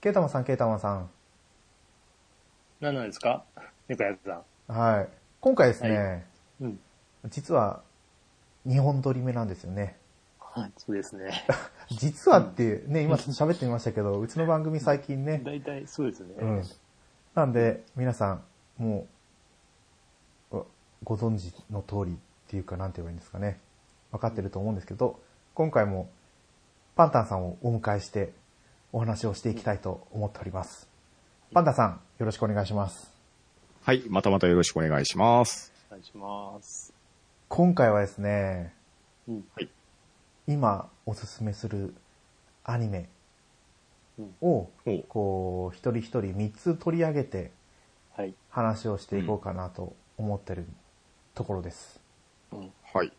ケータマンさん、ケータマンさん。何なんですか？猫やさん。はい。今回ですね、はうん。実は、2本撮り目なんですよね。はい、そうですね。実はってね、今喋ってみましたけど、うちの番組最近ね、大体そうですね。うん。なんで、皆さん、もう、うご存知の通りっていうか、なんて言えばいいんですかね。分かってると思うんですけど、今回も、パンタンさんをお迎えして、お話をしていきたいと思っております。パンタンさん、よろしくお願いします。はい、またまたよろしくお願いします。お願いします。今回はですね、うん。はい。今おすすめするアニメうんを、おうこう、一人一人3つ取り上げてはい。話をしていこうかなと思ってるところです。うん。はい。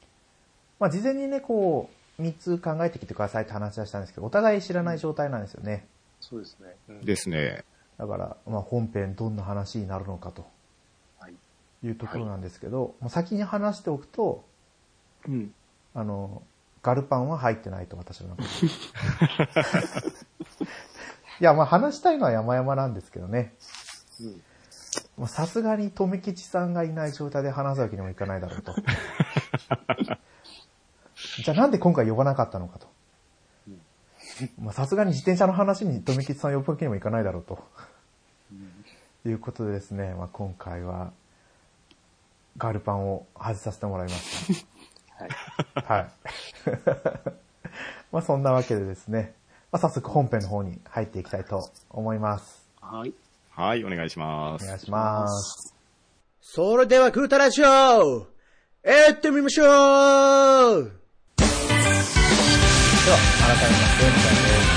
まあ、事前にね、こう、3つ考えてきてくださいって話はしたんですけど、お互い知らない状態なんですよね。そうですね。うん。ですね。だから、まあ、本編どんな話になるのかとはい。いうところなんですけど、もう先に話しておくと、うん。あの、ガルパンは入ってないと私の中で。いや、まあ話したいのは山々なんですけどね。さすがに留吉さんがいない状態で話すわけにもいかないだろうと。じゃあなんで今回呼ばなかったのかと。まあさすがに自転車の話に留吉さんを呼ぶわけにもいかないだろうと。いうことでですね、まあ今回は、ガルパンを外させてもらいました。はい。はい。まあそんなわけでですね、まあ、早速本編の方に入っていきたいと思います。はい。はい、お願いします。お願いします。それでは、グータラジオ行ってみましょうでは、改めまして、みたいです。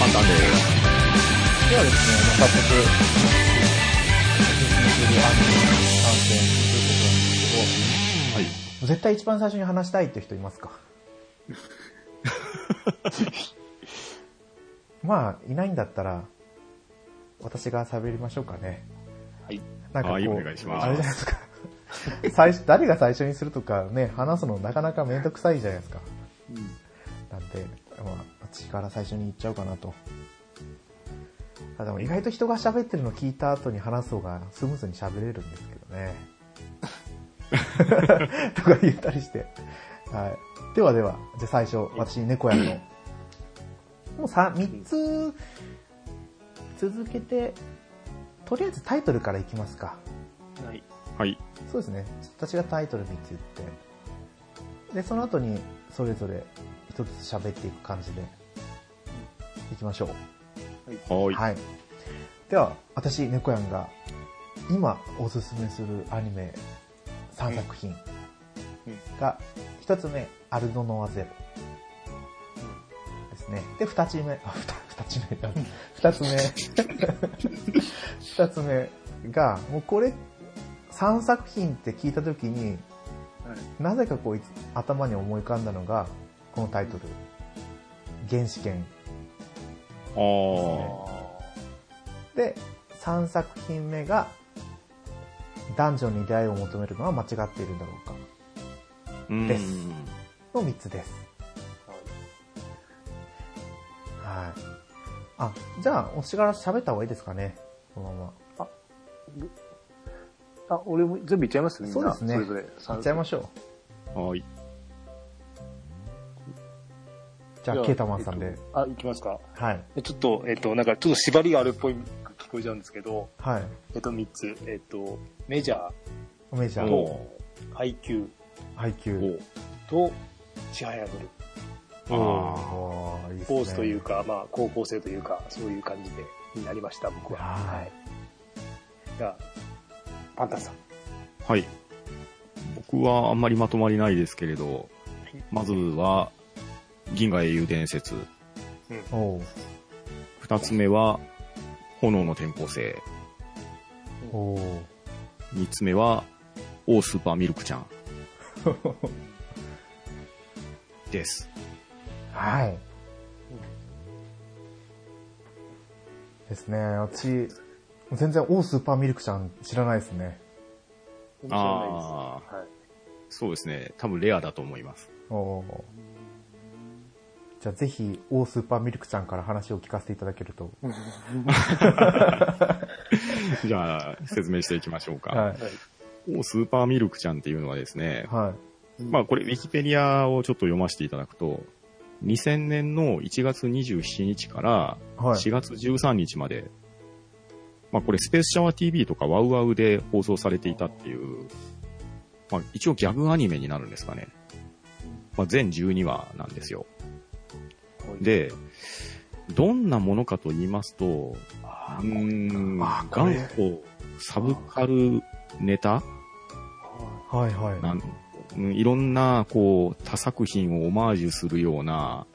簡単でではですね、まあ、早速、おすすめするアニメ参戦ということなんですけはい。ど、絶対一番最初に話したいって人いますか？まあ、いないんだったら、私が喋りましょうかね。はい。なんかこう、はいお願いしますあれじゃないですか。最初、誰が最初にするとかね、話すのなかなかめんどくさいじゃないですか。うん。なんで、まあ、私から最初に言っちゃおうかなと。あでも意外と人が喋ってるの聞いた後に話す方がスムーズに喋れるんですけどね。とか言ったりして。はい。ではでは、じゃあ最初、私、猫やの。もうさ、3つ続けて、とりあえずタイトルからいきますか。はい。はい。そうですね。私がタイトル3つ言って、で、その後にそれぞれ一つ喋っていく感じで、いきましょう。はい。はい。では、私、猫やんが、今おすすめするアニメ3作品が、1つ目、アルドノアゼロ。ですね。で、2つ目、あ、2, つ目だ。2つ目。2つ目が、もうこれ、3作品って聞いたときに、はい。なぜかこう頭に思い浮かんだのが、このタイトル。原始圏。あー。で、3作品目が、ダンジョンに出会いを求めるのは間違っているんだろうか。うんですの3つです。はい。はい。あ、じゃあ、おしから喋った方がいいですかね。このまま。あ、俺も全部いっちゃいますみんな。そうですねそれぞれ。いっちゃいましょう。はい。じゃあ、ケータマンさんで。えっとあ、いきますか。はい。えちょっと、えっと、なんかちょっと縛りがあるっぽい聞こえちゃうんですけど、はい。えっと、3つ。えっと、メジャメジャー、おとー、IQ 配給。おと、ちはやぶる。あおーいいですね。スポーツというか、まあ、高校生というか、そういう感じで、になりました、僕は。はいじゃあ、パンタンさん。ーはい。僕はあんまりまとまりないですけれど、まずは、銀河英雄伝説。おー二つ目は、炎の転校生。おー三つ目は、オースーパーミルクちゃん。です。はい。ですね。私、全然オースーパーミルクちゃん知らないですね。知らないです。はい。そうですね。多分レアだと思います。おーじゃあぜひ、オースーパーミルクちゃんから話を聞かせていただけると。じゃあ、説明していきましょうか。はい。おスーパーミルクちゃんっていうのはですね、はい。まあこれ、ウィキペディアをちょっと読ませていただくと、2000年の1月27日からはい。4月13日まで、まあこれスペースシャワー TV とかワウワウで放送されていたっていう、まあ一応ギャグアニメになるんですかね。まあ全12話なんですよ。で、どんなものかと言いますと、あうーん、あこれ元祖サブカルネタ？はいはい。いろんな、こう、他作品をオマージュするような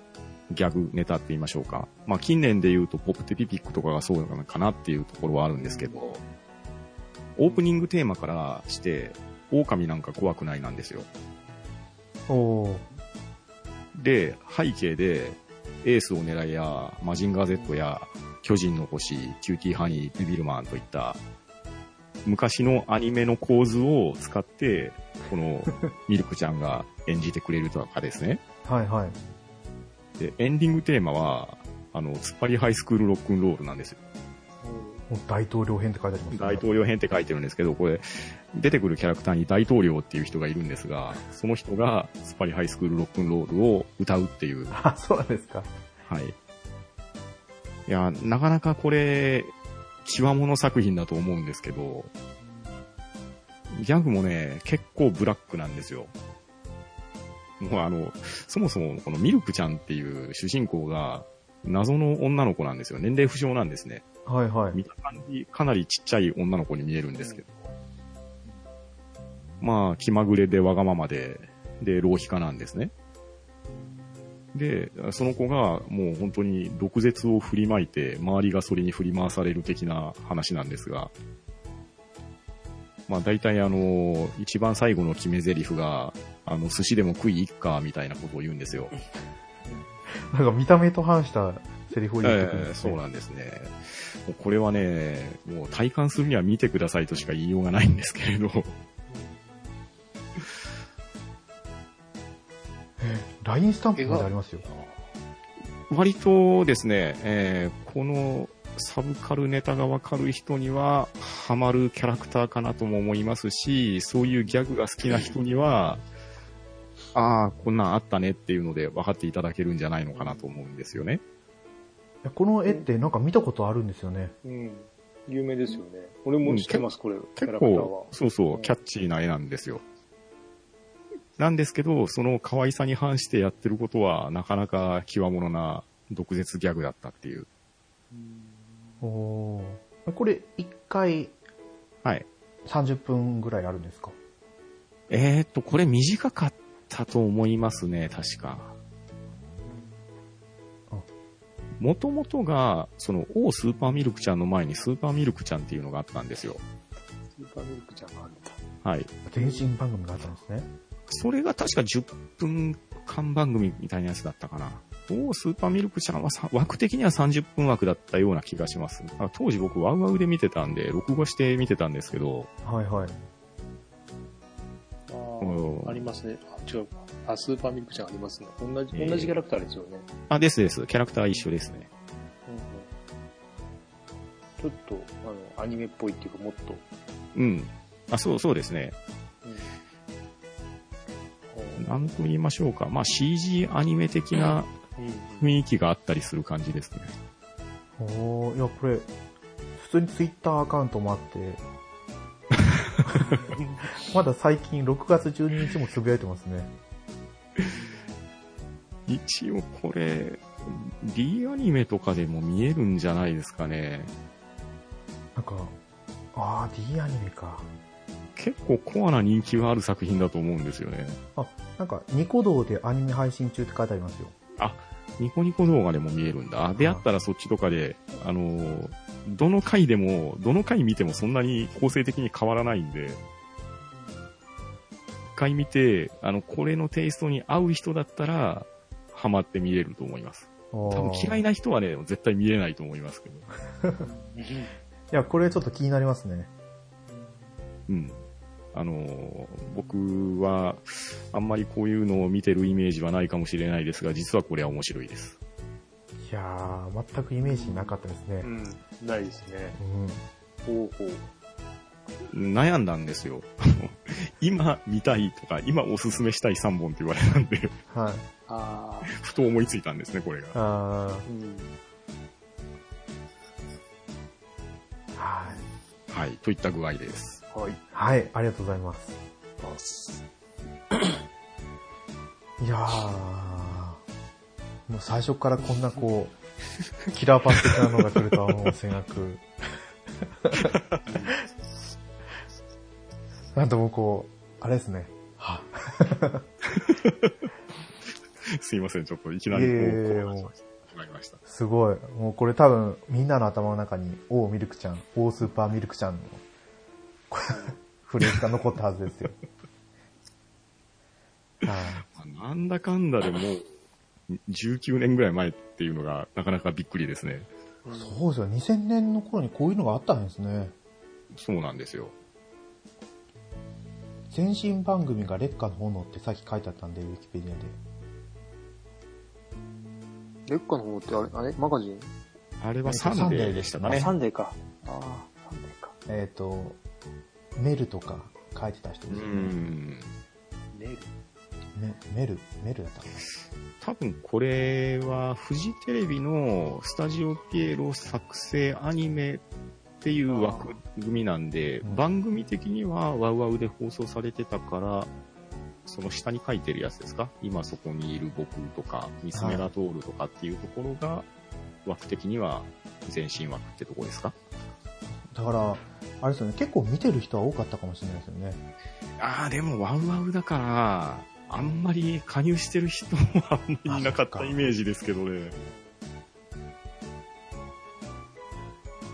ギャグネタって言いましょうか。まあ、近年で言うと、ポップテピピックとかがそうなのかなっていうところはあるんですけど、オープニングテーマからして、狼なんか怖くないなんですよ。おー。で、背景で、エースをねらえや、マジンガー Z や、巨人の星、キューティーハニー、デビルマンといった、昔のアニメの構図を使って、この ミルクちゃんが演じてくれるとかですね。はいはい。で、エンディングテーマは、あの、突っ張りハイスクールロックンロールなんですよ。大統領編って書いてありますね。大統領編って書いてるんですけど、これ、出てくるキャラクターに大統領っていう人がいるんですが、その人が突っ張りハイスクールロックンロールを歌うっていう あ、そうなんですか。はい。いや、なかなかこれ、極物作品だと思うんですけど、ギャグもね、結構ブラックなんですよ。もうあの、そもそもこのミルクちゃんっていう主人公が謎の女の子なんですよ。年齢不詳なんですね。はいはい。見た感じ、かなりちっちゃい女の子に見えるんですけど。まあ、気まぐれでわがままで、で、浪費家なんですね。で、その子がもう本当に毒舌を振りまいて、周りがそれに振り回される的な話なんですが、まあ大体あの、一番最後の決め台詞が、あの、寿司でも食いいっか、みたいなことを言うんですよ。なんか見た目と反したセリフを言ってくるんええですね。そうなんですね。これはね、もう体感するには見てくださいとしか言いようがないんですけれど、LINE スタンプまでありますよ。割とですね、えーこのサブカルネタがわかる人にはハマるキャラクターかなとも思いますし、そういうギャグが好きな人には、ああ、こんなんあったねっていうので分かっていただけるんじゃないのかなと思うんですよね。この絵ってなんか見たことあるんですよね。うん。有名ですよね。俺も知ってます、これ、キャ結構。、そうそう、キャッチーな絵なんですよ。なんですけど、その可愛さに反してやってることは、なかなか極物な毒舌ギャグだったっていう。おーこれ1回はい。30分ぐらいあるんですか？えーっと、これ短かったと思いますね、確かあ。もともとが、その、オースーパーミルクちゃんの前にスーパーミルクちゃんっていうのがあったんですよ。スーパーミルクちゃんがあるんだ。はい。全身番組があったんですね。それが確か10分間番組みたいなやつだったかな。おースーパーミルクちゃんはさ枠的には30分枠だったような気がします。あ当時僕ワウワウで見てたんで、録画して見てたんですけど、はいはい。あうんあ、ありますね。あ、違うか。あ、スーパーミルクちゃんありますね。同じ、えー同じキャラクターですよね。あ、ですです。キャラクター一緒ですね。うんうん、ちょっと、あの、アニメっぽいっていうか、もっと。うん。あ、そう、そうですね。うんなんと言いましょうか。まあ CG アニメ的なうん雰囲気があったりする感じですね。おーいや、これ、普通にツイッターアカウントもあって、まだ最近6月12日もつぶやいてますね。一応これ、D アニメとかでも見えるんじゃないですかね。なんか、あー、D アニメか。結構コアな人気がある作品だと思うんですよね。あ、なんか、ニコ動でアニメ配信中って書いてありますよ。ニコニコ動画でも見えるんだ。であったらそっちとかで、あのー、どの回でも、どの回見てもそんなに構成的に変わらないんで、一回見て、あの、これのテイストに合う人だったら、ハマって見れると思います。多分嫌いな。人はね、絶対見れないと思いますけど。や、これちょっと気になりますね。うん。あの、僕は、あんまりこういうのを見てるイメージはないかもしれないですが、実はこれは面白いです。いやー、全くイメージなかったですねう。ん。ないですね。うん。ほうほう。悩んだんですよ。今見たいとか、今おすすめしたい3本って言われたんで、はい。あふと思いついたんですね、これが。ああ、うん。ーはい。はい、といった具合です。はい。はい、ありがとうございます。いやー、もう最初からこんなこう、キラーパン的なのが来るとは思うせなく。なんともうこう、あれですね。は すいません、ちょっといきなりこう、いえいえいえこうもう決まりました。すごい。もうこれ多分みんなの頭の中に、オーミルクちゃん、オースーパーミルクちゃんのフレーズが残ったはずですよ。はい。まあなんだかんだでもう、19年ぐらい前っていうのがなかなかびっくりですね。そうですよ。2000年の頃にこういうのがあったんですね。そうなんですよ。前身番組が劣化の炎ってさっき書いてあったんで、ウィキペディアで。レッカの方ってあれ、あれ？マガジン？あれはサンデーでしたね。サンデーか。ああ、サンデーか。えっ、と、メルとか書いてた人うですよね。ん。メール。メメルメルだったかな。多分これはフジテレビのスタジオピエロ作成アニメっていう枠組みなんで、うん番組的にはワウワウで放送されてたから、その下に書いてるやつですか？今そこにいる僕とか、ミスメラトールとかっていうところが、枠的には全身枠ってとこですか？だから、あれですよね、結構見てる人は多かったかもしれないですよね。ああ、でもワウワウだから、あんまり加入してる人はあんまりいなかったイメージですけどね。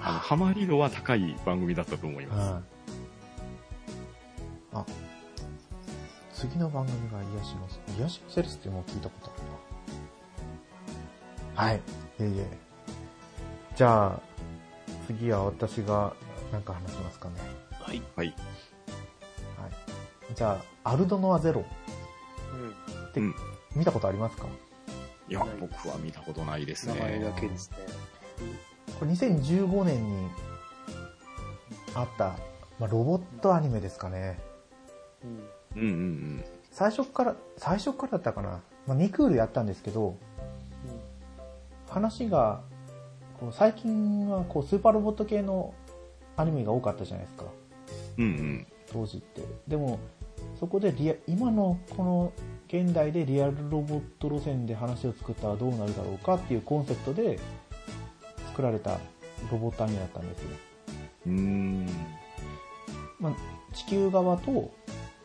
あの、ハマり度は高い番組だったと思います。はい。あ、次の番組が癒しの、癒しのセルスっていうのを聞いたことあるな。はい。いえいえ。じゃあ、次は私がなんか話しますかね。はい。はい。はい。じゃあ、アルドノアゼロうん。ってうん見たことありますか？いや、僕は見たことないです名前ね。だけですね。これ2015年にあった、まあ、ロボットアニメですかね。うん。うんうんうん。最初から、最初からだったかな。まあ、2クールやったんですけど、話が、こう最近はこうスーパーロボット系のアニメが多かったじゃないですか。うんうん。当時って。でも、そこでリア、今のこの現代でリアルロボット路線で話を作ったらどうなるだろうかっていうコンセプトで作られたロボットアニメだったんですよ。うーん。まあ、地球側と、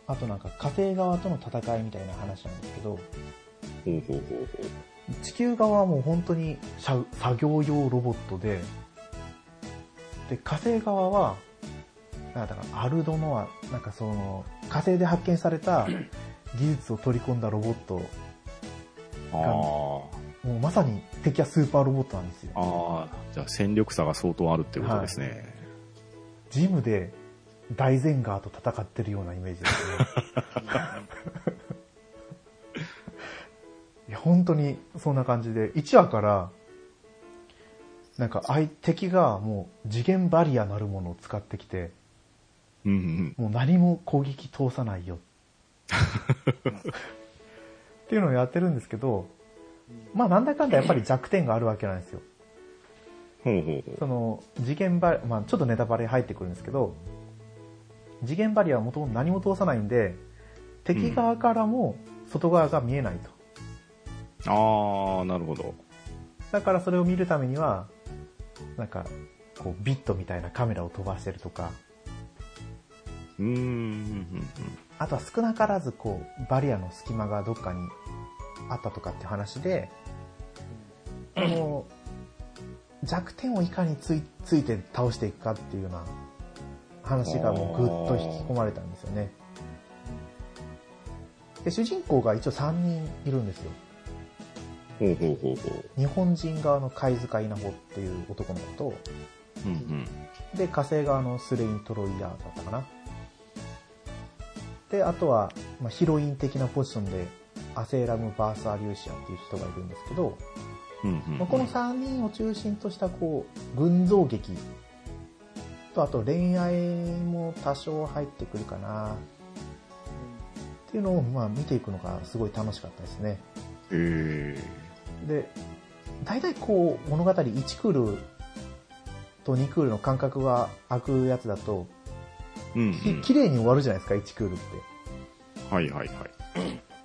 あとなんか火星側との戦いみたいな話なんですけど、ほうほうほうほ地球側はもう本当に作作業用ロボットで、で、火星側は、なんだかアルドノア、なんかその、火星で発見された 技術を取り込んだロボット、う。あもうまさに敵はスーパーロボットなんですよ。あ。ああ。じゃあ戦力差が相当あるってことですね。ジムで大ゼンガーと戦ってるようなイメージですね。いや本当にそんな感じで、1話から、なんか相敵がもう次元バリアなるものを使ってきて、うんうん。もう何も攻撃通さないよ。っていうのをやってるんですけど、まあなんだかんだやっぱり弱点があるわけなんですよ。ほうほうほう。その次元バリまあちょっとネタバレ入ってくるんですけど、次元バリアはもともと何も通さないんで、敵側からも外側が見えないと。ああ、なるほど。だからそれを見るためには、なんか、こうビットみたいなカメラを飛ばしてるとか、うーんうんうんあとは少なからずこう、バリアの隙間がどっかにあったとかって話で、この弱点をいかについついて倒していくかっていうような話がもうぐっと引き込まれたんですよね。で、主人公が一応3人いるんですよ。うん。ほうほうほうほう。日本人側の貝塚稲穂っていう男の子と、うんうん。で、火星側のスレイントロイヤーだったかな。で、あとは、まあ、ヒロイン的なポジションで、アセーラム・バース・アリューシアっていう人がいるんですけど、うんうんまあ、この3人を中心とした、こう、群像劇と、あと恋愛も多少入ってくるかな、っていうのを、まあ、見ていくのがすごい楽しかったですね。えで、大体こう、物語1クールと2クールの間隔が空くやつだと、ー。うん、き綺麗に終わるじゃないですか、1クールって。うん。はいはいはい。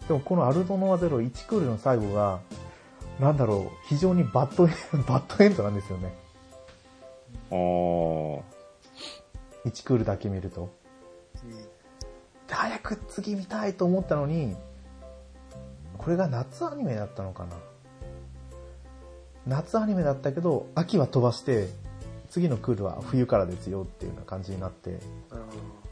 でもこのアルドノアゼロ1クールの最後が、なんだろう、非常にバッドエン、バッドエンドなんですよね。あー。1クールだけ見ると。で早く次見たいと思ったのに、これが夏アニメだったのかな夏アニメだったけど、秋は飛ばして、次のクールは冬からですよっていうような感じになって、あ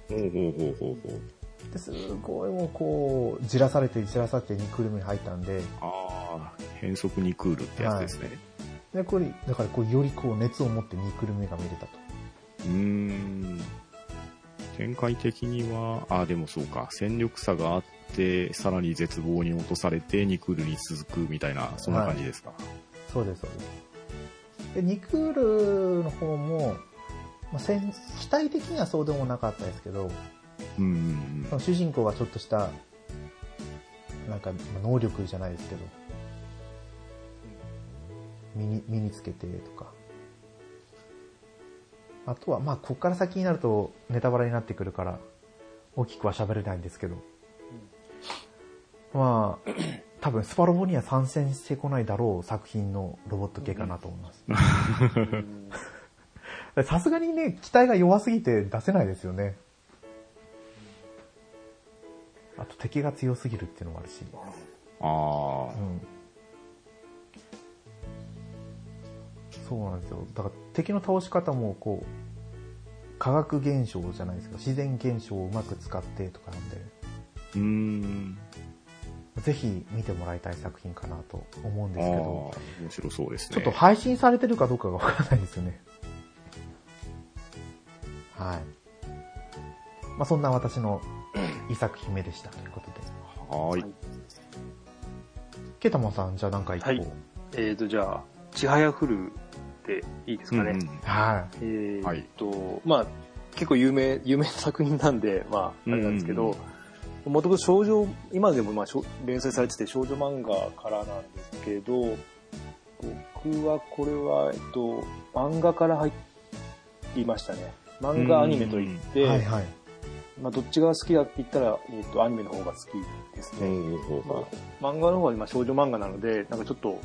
ほうほうほうほうほう。ですごいもうこう、じらされてじらされて2クール目に入ったんで、あー、変則にクールってやつですね。で、これ、だからこう、よりこう、熱を持って2クール目が見れたと。うーん。展開的には、あ、でもそうか、戦力差があって、さらに絶望に落とされて、ニクールに続くみたいな、そんな感じですか。そうです、そうです。で、2クールの方も、まあ、戦期待的にはそうでもなかったですけど、うんうんその主人公がちょっとした、なんか、まあ能力じゃないですけど、身に、身につけてとか。あとは、まあ、こっから先になるとネタバレになってくるから、大きくは喋れないんですけど、まあ、多分スパロボには参戦してこないだろう作品のロボット系かなと思います。うん さすがにね、機体が弱すぎて出せないですよね。あと敵が強すぎるっていうのもあるし。ああう、ん。そうなんですよ。だから敵の倒し方もこう、化学現象じゃないですけど、自然現象をうまく使ってとかなんで、うーん。ぜひ見てもらいたい作品かなと思うんですけど、面白そうですね。ちょっと配信されてるかどうかがわからないですよね。はい。まあそんな私の一作品目でしたということで。はーい。はいケタマンさん、じゃあなんか一個。はいえーと、じゃあ、ちはやふるでいいですかね。うんうんはえーっと、まあ、結構有名、有名な作品なんで、まあ、あれなんですけうんうんど、もともと少女、今でもまあ少連載されてて少女漫画からなんですけど、僕はこれは、えっと、漫画から入りましたね。漫画アニメといって、い。はいはい。まあ、どっちが好きだって言ったら、えっと、アニメの方が好きですね。まあ、漫画の方は今少女漫画なので、なんかちょっと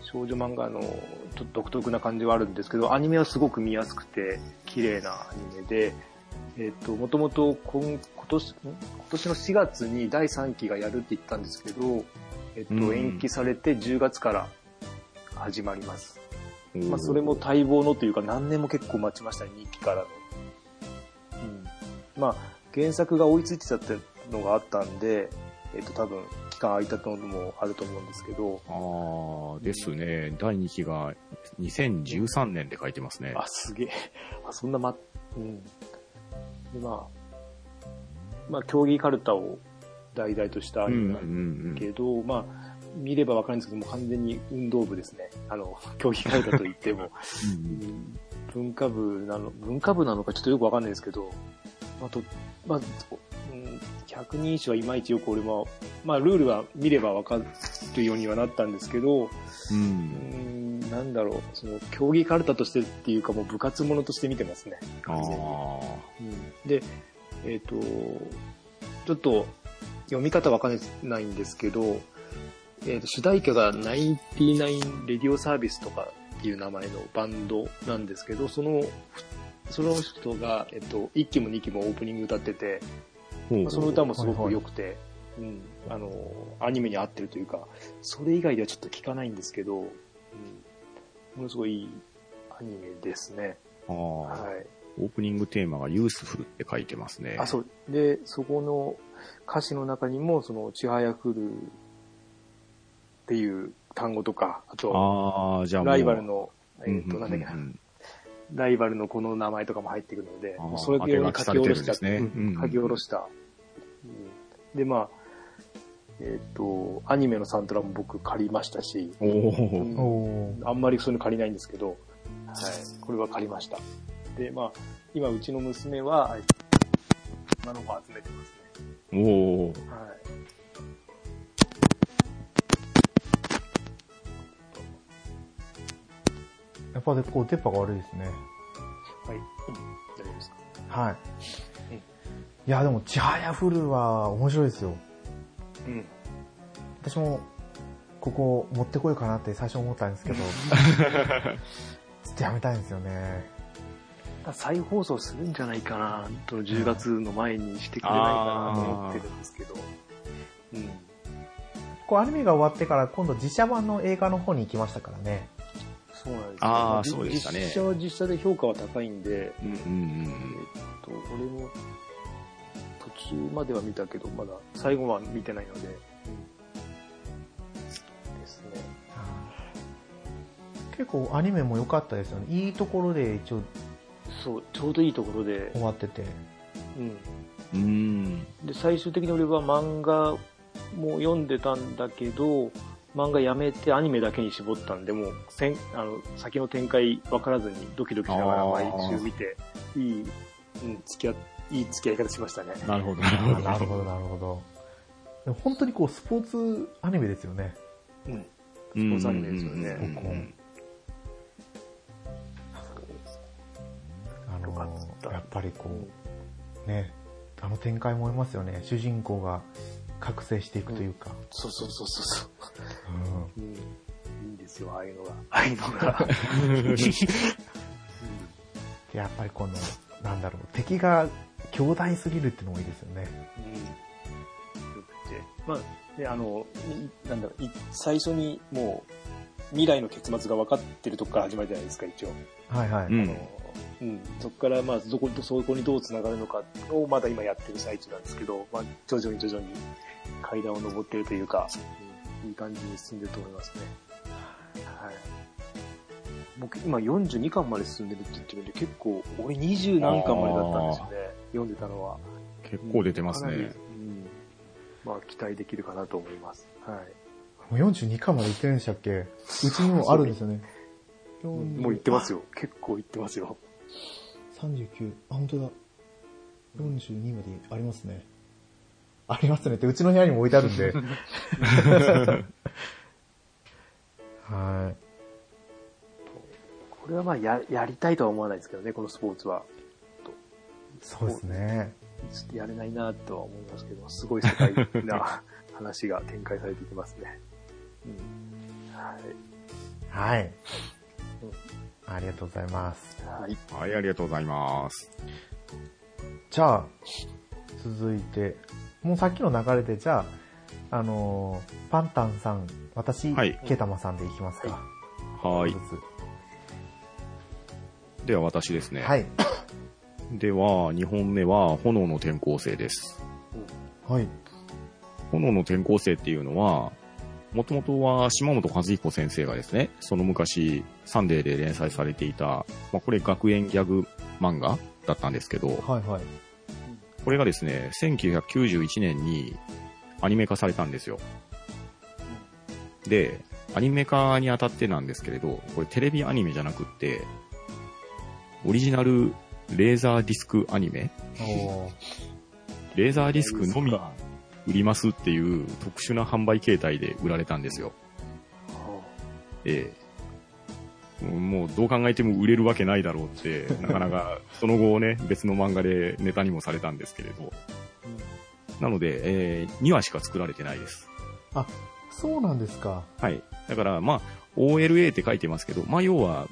少女漫画のちょっと独特な感じはあるんですけど、アニメはすごく見やすくて綺麗なアニメで、えっ、と、もともと今今年、ん今年の4月に第3期がやるって言ったんですけど、えっ、と、うん延期されて10月から始まります。まあ、それも待望のというか何年も結構待ちましたね、2期からの。うん。まあ、原作が追いついてたってのがあったんで、えっ、と、多分、期間空いたのもあると思うんですけど、ああ、ですね。第2期が2013年で書いてますね。あ、すげえ。あ、そんなま、うん。で、まあ、まあ、競技カルタを題材としたアニメなんですけど、まあ、見ればわかるんですけども、完全に運動部ですね。あの、競技カルタといっても、うんうん文化部なの、文化部なのかちょっとよくわかんないですけど、まあ、と、まあ、うん、百人一首はいまいちよく俺も、まあ、ルールは見ればわかるようにはなったんですけど、う。うんん、なんだろう、その、競技カルタとしてっていうかもう部活ものとして見てますね。ああ。うんで、えっ、と、ちょっと読み方わかんないんですけど、えっ、と、主題歌が99レディオサービスとかっていう名前のバンドなんですけど、その、その人が、えっ、と、1期も2期もオープニング歌ってて、その歌もすごく良くて、うん、あの、アニメに合ってるというか、それ以外ではちょっと聞かないんですけど、うん、ものすごいいいアニメですね。はい。オープニングテーマがユースフルって書いてますね。あ、そう。で、そこの歌詞の中にも、その、ちはやふるっていう単語とか、あと、ああ、じゃあ。ライバルの、えっ、と、うんうんうんなんだっけな、ライバルのこの名前とかも入ってくるので、それ用に書き下ろした、ね。うんうん。書き下ろした。うん。で、まあ、えっ、と、アニメのサントラも僕借りましたし、おおうん。あんまりそういうの借りないんですけど、はい、これは借りました。で、まあ、今うちの娘は、今の子集めてますね。おおはい。やっぱでこう、電波が悪いですね。はい。うん大丈夫ですか？はいうん。いや、でも、ちはやフルは面白いですよ。うん。私も、ここ持ってこようかなって最初思ったんですけど、ちょっとやめたいんですよね。再放送するんじゃないかなと、10月の前にしてくれないかなと思ってるんですけど。うん。こう、アニメが終わってから今度実写版の映画の方に行きましたからね。そうなんですよああじそうでしたね実写は実写で評価は高いんで、うんうんえっと、俺も途中までは見たけど、まだ最後は見てないので、ですね。結構アニメも良かったですよね。いいところで一応そう、ちょうどいいところで終、わってて。うん。うん。うん。で、最終的に俺は漫画も読んでたんだけど、漫画やめてアニメだけに絞ったんで、もう、せんあの、先の展開分からずにドキドキしながら毎週見て、いい、うん、付き合、いい付き合い方しましたね。なるほど、なあるほど。なるほど、なるほど。でも本当にこう、スポーツアニメですよね。うん。うん。スポーツアニメですよねうんうんうんあよかっのたやっぱりこう、ね、あの展開も思いますよね。主人公が覚醒していくというか。そうそうそうそうそう。うんうん。いいんですよ、ああいうのが。ああいうのが。でやっぱりこの、なんだろう、敵が強大すぎるっていうのもいいですよね。うん。よくて。まあ、で、あの、いなんだろう、い最初にもう、未来の結末が分かってるとこから始まるじゃないですか、一応。はいはい。うんあのうん、そこから、まあ、どこ、そこにどう繋がるのかをまだ今やってる最中なんですけど、まあ、徐々に徐々に階段を登ってるというか、うん、いい感じに進んでると思いますね。はい。僕、今42巻まで進んでるって言ってるんで、結構、俺20何巻までだったんですよね。読んでたのは。結構出てますね。うん。まあ、期待できるかなと思います。はい。もう42巻まで行ってるんでしたっけ？うちにもあるんですよね。もう言ってますよ。結構言ってますよ。39。あ、本当だ。42までありますね。ありますねって、うちの部屋にも置いてあるんで。はい。これはまあ、や、やりたいとは思わないですけどね、このスポーツは。そうですね。ちょっとやれないなとは思いますけど、すごい世界な話が展開されていきますね。うん。はい。はい。ありがとうございます。はい。はい、ありがとうございます。じゃあ、続いて、もうさっきの流れで、じゃあ、あのーパンタンさん、私、はいケタマさんでいきますか。はいでは私ですね。はい。では、2本目は、炎の転校生です。はい。炎の転校生っていうのは、もともとは島本和彦先生がですね、その昔、サンデーで連載されていた、まあ、これ学園ギャグ漫画だったんですけど、はいはい。これがですね、1991年にアニメ化されたんですよ。で、アニメ化にあたってなんですけれど、これテレビアニメじゃなくって、オリジナルレーザーディスクアニメレーザーディスクのみ売りますっていう特殊な販売形態で売られたんですよ。ええ。もうどう考えても売れるわけないだろうって、なかなかその後ね、別の漫画でネタにもされたんですけれど。なので、えー2話しか作られてないです。そうなんですか。はい。だから、まあ、OLA って書いてますけど、まあ、要は、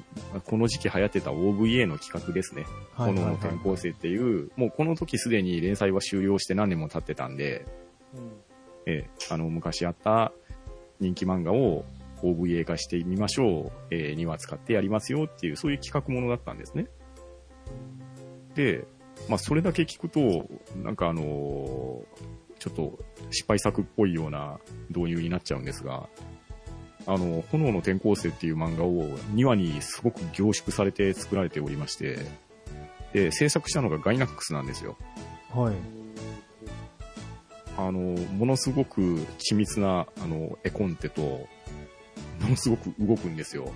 この時期流行ってた OVA の企画ですね。はいはいはいこの転校生っていう、もうこの時すでに連載は終了して何年も経ってたんで、えーあの、昔あった人気漫画を OVA 化してみましょう、えー、2話使ってやりますよっていう、そういう企画ものだったんですね。で、まあ、それだけ聞くと、なんかあのーちょっと失敗作っぽいような導入になっちゃうんですが、あの、炎の転校生っていう漫画を2話にすごく凝縮されて作られておりまして、で、制作したのがガイナックスなんですよ。はい。あの、ものすごく緻密な、あの、絵コンテと、ものすごく動くんですよ。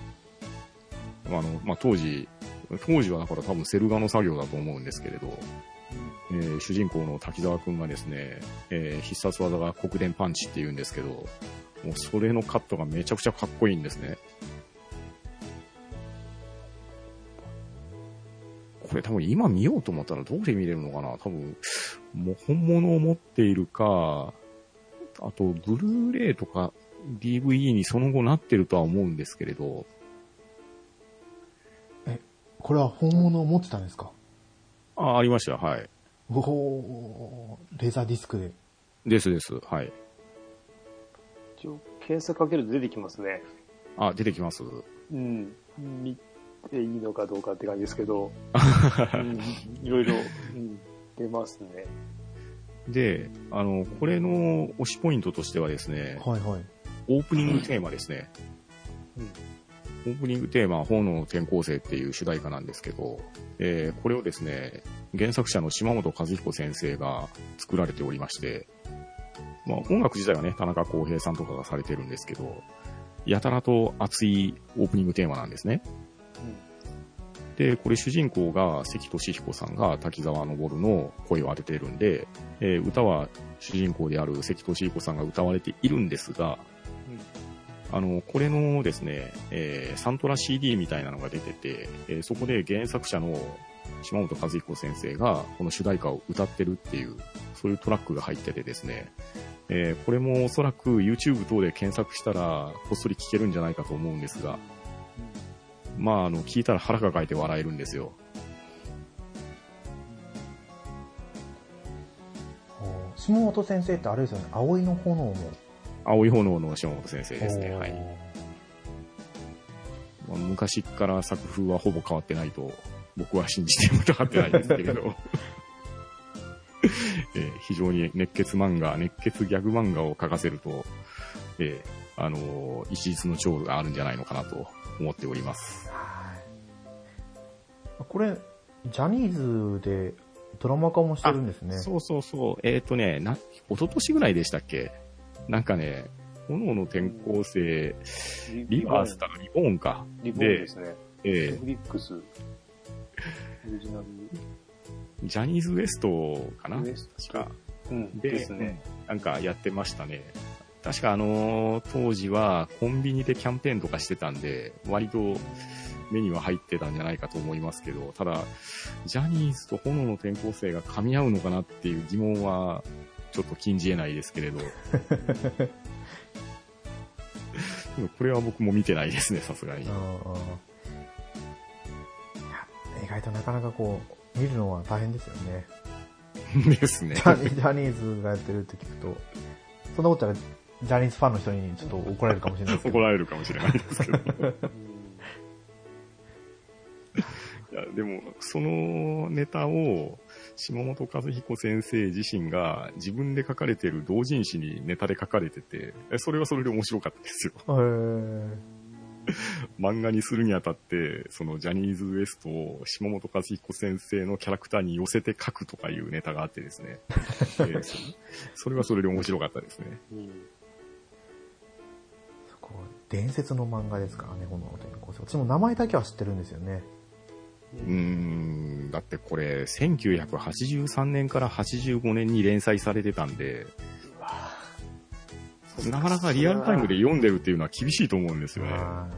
あの、まあ、当時、当時はだから多分セル画の作業だと思うんですけれど、えー主人公の滝沢くんがですね、えー必殺技が黒電パンチって言うんですけど、もうそれのカットがめちゃくちゃかっこいいんですね。これ多分今見ようと思ったらどこで見れるのかな多分、もう本物を持っているか、あと、ブルーレイとか DVD にその後なってるとは思うんですけれど、これは本物を持ってたんですか？あ、ありました、はい。おおーレーザーディスクで。ですです、はい。一応、検索かけると出てきますね。あ、出てきますうん。見ていいのかどうかって感じですけど、うん、いろいろ、うん、出ますね。で、あの、これの推しポイントとしてはですね、はいはい。オープニングテーマですね。うんオープニングテーマは炎の転校生っていう主題歌なんですけど、えーこれをですね、原作者の島本和彦先生が作られておりまして、まあ音楽自体はね、田中康平さんとかがされてるんですけど、やたらと熱いオープニングテーマなんですね。で、これ主人公が関俊彦さんが滝沢昇の声を当てているんで、えー歌は主人公である関俊彦さんが歌われているんですが、あの、これのですね、えーサントラ CD みたいなのが出てて、えーそこで原作者の島本和彦先生がこの主題歌を歌ってるっていう、そういうトラックが入っててですね、えーこれもおそらく YouTube 等で検索したらこっそり聴けるんじゃないかと思うんですが、まあ、あの、聞いたら腹抱えて笑えるんですよ。下本先生ってあれですよね、葵の炎も。青い炎の島本先生ですね。はい。まあ昔から作風はほぼ変わってないと僕は信じて疑ってないですけれど、えー非常に熱血漫画、熱血ギャグ漫画を描かせると、えーあのー一日の長があるんじゃないのかなと思っております。はい。これ、ジャニーズでドラマ化もしてるんですね。そうそうそう。えっ、とね、な、一昨年ぐらいでしたっけ？なんかね、炎の転校生、リバースだかリボーンか。リボンですね。えネットフリックス。オリジナル。ージャニーズ WEST かな？ウエスト確か。うん、でですね。なんかやってましたね。確かあのー当時はコンビニでキャンペーンとかしてたんで、割と目には入ってたんじゃないかと思いますけど、ただ、ジャニーズと炎の転校生が噛み合うのかなっていう疑問は、ちょっと禁じ得ないですけれど。これは僕も見てないですね、さすがに意外となかなかこう、見るのは大変ですよね。ですねジ。ャニジャニーズがやってるって聞くと、そんなこと言ったら、ジャニーズファンの人にちょっと怒られるかもしれないですけど。怒られるかもしれないですけど。うんいや、でも、そのネタを、島本和彦先生自身が自分で書かれてる同人誌にネタで書かれてて、えそれはそれで面白かったですよ。漫画にするにあたって、そのジャニーズ WEST を島本和彦先生のキャラクターに寄せて書くとかいうネタがあってですね。えーそそれはそれで面白かったですね。うん伝説の漫画ですからね、この。私も名前だけは知ってるんですよね。うーん、だってこれ、1983年から85年に連載されてたんで、なかなかリアルタイムで読んでるっていうのは厳しいと思うんですよね。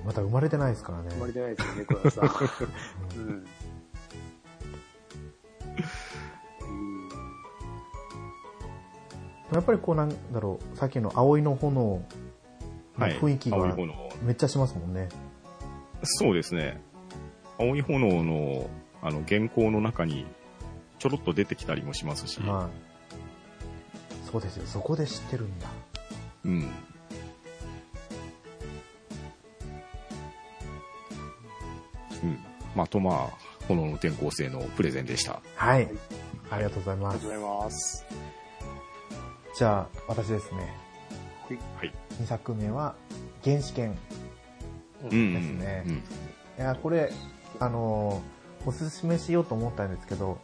まだ生まれてないですからね。生まれてないですよね、小田さん。やっぱりこうなんだろう、さっきの葵の炎のはい。雰囲気が。めっちゃしますもんね。そうですね。青い炎の、あの、原稿の中に、ちょろっと出てきたりもしますし、はい。そうですよ、そこで知ってるんだ。うん。うん。まあ、とまあ、炎の転校生のプレゼンでした。はい。ありがとうございありますがとうご。ざいます。じゃあ、私ですね。はい。2作目は、原始圏。うん。ですねうん。いや、これ、あのーおすすめしようと思ったんですけど、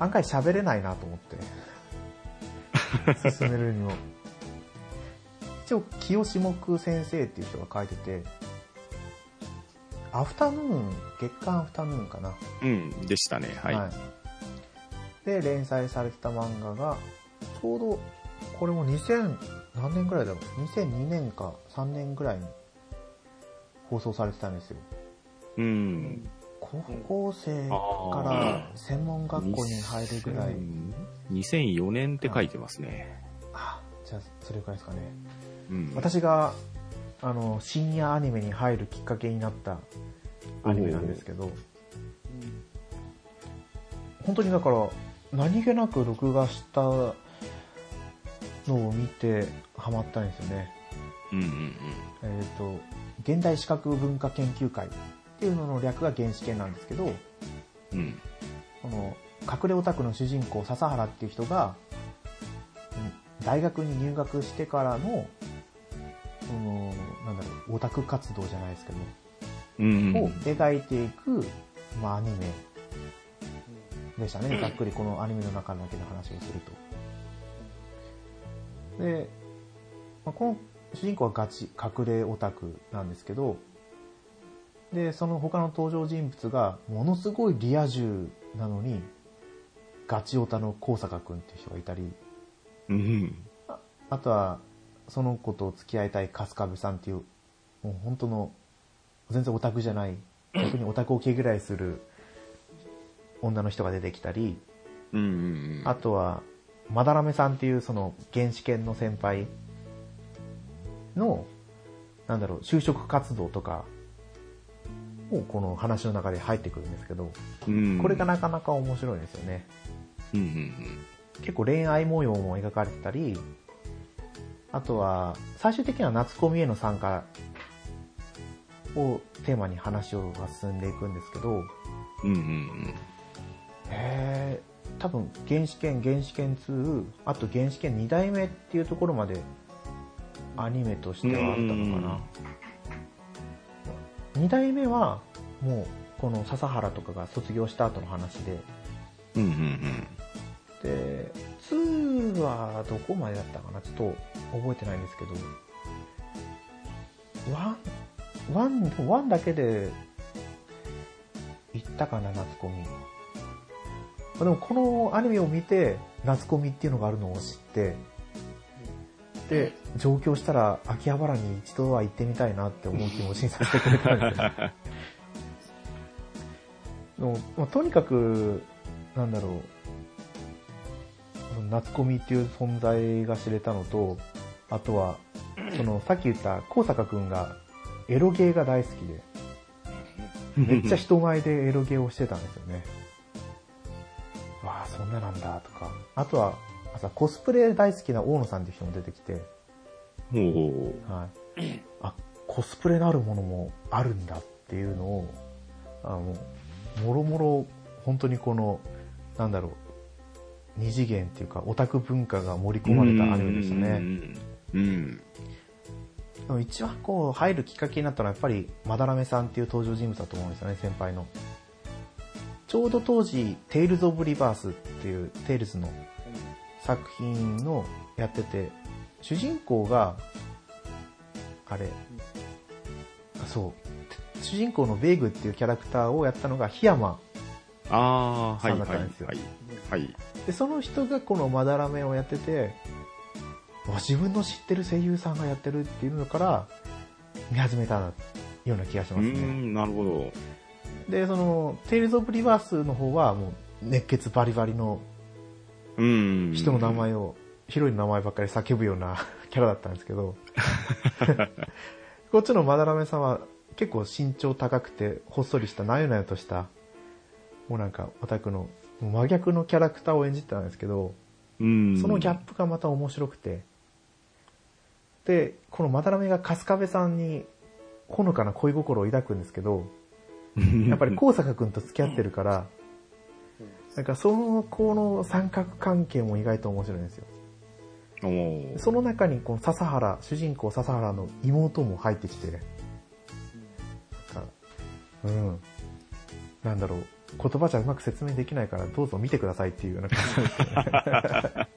案外喋れないなと思って。進めるにも。一応、清志木先生っていう人が書いてて、アフタヌーン、月刊アフタヌーンかな。うん、でしたね。はい。で、連載されてた漫画が、ちょうど、これも2000、何年ぐらいだろう ?2002 年か3年ぐらいに放送されてたんですよ。うん。高校生から専門学校に入るぐらい。2004年って書いてますね。あ、じゃあ、それくらいですかね。うん。私が、あの、深夜アニメに入るきっかけになったアニメなんですけど、本当にだから、何気なく録画したのを見てハマったんですよね。うんうんえっ、と、現代視覚文化研究会っていうのの略が原始研なんですけど、うん。うん。この、隠れオタクの主人公、笹原っていう人が、うん大学に入学してからの、その、なんだろう、オタク活動じゃないですけど、うんを描いていく、まあ、アニメでしたね。ざっくりこのアニメの中だけの話をすると。で、まあ、この主人公はガチ、隠れオタクなんですけど、で、その他の登場人物がものすごいリア充なのに、ガチオタの高坂くんっていう人がいたり、うん。あとは、その子と付き合いたい春日部さんっていう、もう本当の、全然オタクじゃない、逆にオタクを毛嫌いする女の人が出てきたり、うんうん。あとは、まだらめさんっていうその原始研の先輩の、なんだろう、就職活動とかをこの話の中で入ってくるんですけど、うん、これがなかなか面白いですよね。うんうん結構恋愛模様も描かれてたり、あとは、最終的には夏コミへの参加をテーマに話をが進んでいくんですけど、うん。うんうんへー多分、原始圏、原始圏2、あと原始圏2代目っていうところまでアニメとしてはあったのかな。2代目は、もう、この笹原とかが卒業した後の話で、うん。うんうんで、2はどこまでだったかな？ちょっと覚えてないんですけど、1、1、1だけで行ったかな、夏コミ。でもこのアニメを見て、夏コミっていうのがあるのを知って、で、上京したら秋葉原に一度は行ってみたいなって思う気持ちにさせてくれたんですよ。でもまあ、とにかく、なんだろう、夏コミっていう存在が知れたのと、あとは、その、さっき言った高坂くんがエロゲーが大好きで、うん。めっちゃ人前でエロゲーをしてたんですよね。わあ、そんななんだとか。あとは、朝コスプレ大好きな大野さんっていう人も出てきて、ほうほはい。あ、コスプレなるものもあるんだっていうのを、あの、もろもろ、本当にこの、なんだろう、二次元っていうか、オタク文化が盛りう。込まれたアニメでしたうね。ん。うん。でも一番こう、入るきっかけになったのは、やっぱり、まだらめさんっていう登場人物だと思うんですよね、先輩の。ちょうど当時、テイルズ・オブ・リバースっていう、テイルズの作品のやってて、主人公が、あれ、あそう、主人公のヴェイグっていうキャラクターをやったのが檜山。ああ、はいそうだはいったんですよはい。はい。で、その人がこのまだらめをやってて、わ自分の知ってる声優さんがやってるっていうのから、見始めたような気がしうますね。ん、なるほど。で、その、テイルズ・オブ・リバースの方はもう熱血バリバリのうん。人の名前を、ヒロインの名前ばっかり叫ぶような キャラだったんですけど、こっちのまだらめさんは結構身長高くて、ほっそりした、なよなよとした、もうなんかオタクの、真逆のキャラクターを演じてたんですけど、うん。そのギャップがまた面白くて、で、このまだらめが春日部さんにほのかな恋心を抱くんですけど、やっぱり高坂くんと付き合ってるから、なんかその子の三角関係も意外と面白いんですよ。その中にこの笹原、主人公笹原の妹も入ってきて、なんか、うん。なんだろう、言葉じゃうまく説明できないからどうぞ見てくださいっていうような感じですよね。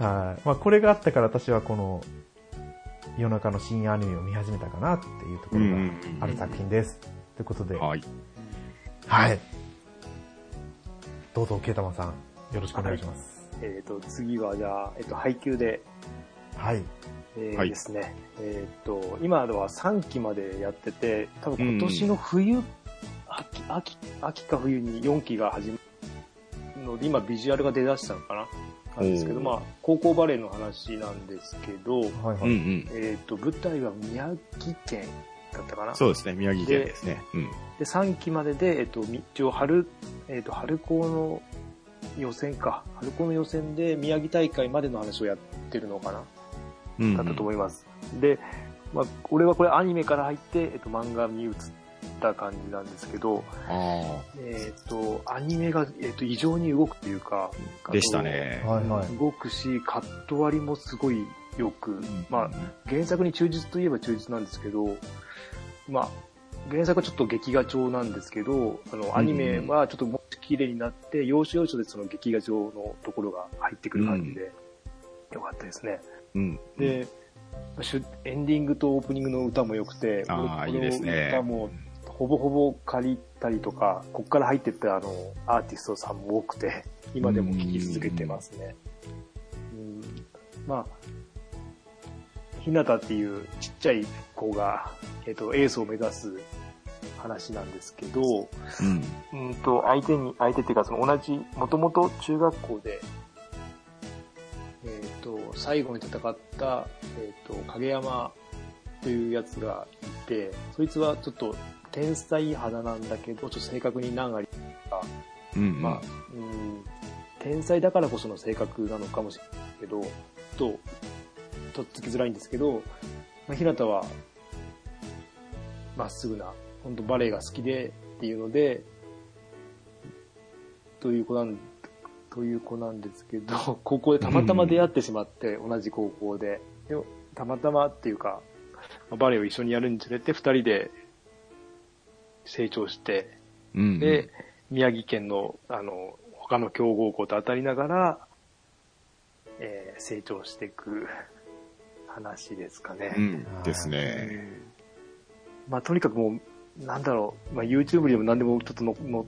はい。まあ、これがあったから私はこの、夜中の深夜アニメを見始めたかなっていうところがある作品です。ということで、はい。はい。どうぞ、ケイタマンさん、よろしくお願いします。えっ、と、次はじゃあ、えっ、と、配給で、はい。えーはいですね。えっ、と、今では3期までやってて、多分今年の冬、秋、秋、秋か冬に4期が始まるので、今ビジュアルが出だしたのかな？なんですけど、まあ、高校バレーの話なんですけど、はいはい。えっ、と、舞台は宮城県だったかなそうですね、宮城県ですね。うん。で、3期までで、えっ、と、み一応春、えっ、と、春高の予選か。春高の予選で宮城大会までの話をやってるのかなうんだったと思います。で、まあ、俺はこれアニメから入って、えっと、漫画に移った感じなんですけど、あえっと、アニメが、えっと、異常に動くというか、あ、でしたね。はいはい。動くし、カット割りもすごいよく、まあ、原作に忠実といえば忠実なんですけど、まあ、原作はちょっと劇画調なんですけど、あの、アニメはちょっともっと綺麗になって、要所要所でその劇画調のところが入ってくる感じで、よかったですね。うん。で、エンディングとオープニングの歌も良くて、あーこのいいですね歌もほぼほぼ借りたりとか、こっから入ってったあの、アーティストさんも多くて、今でも聴き続けてますね。うんまあ、ひなたっていうちっちゃい子が、えっ、と、エースを目指す話なんですけど、うん。うんと、相手に、相手っていうか、その同じ、もともと中学校で、えっ、と、最後に戦った、えっ、と、影山というやつがいて、そいつはちょっと天才肌なんだけど、ちょっと正確に難ありとか、うん。まあ、うん、天才だからこその性格なのかもしれないけど、と、とっつきづらいんですけど、まあ、ひなたは、まっすぐな、本当バレエが好きでっていうので、という子なん、という子なんですけど、高校でたまたま出会ってしまって、同じ高校で。でたまたまっていうか、まあバレエを一緒にやるにつれて、二人で成長して、うん。で、宮城県の、あの、他の強豪校と当たりながら、えー成長していく話ですかね。うん。ですうね。んまあ、とにかくもう、なんだろう、まあ、YouTube でも何でもちょっとのの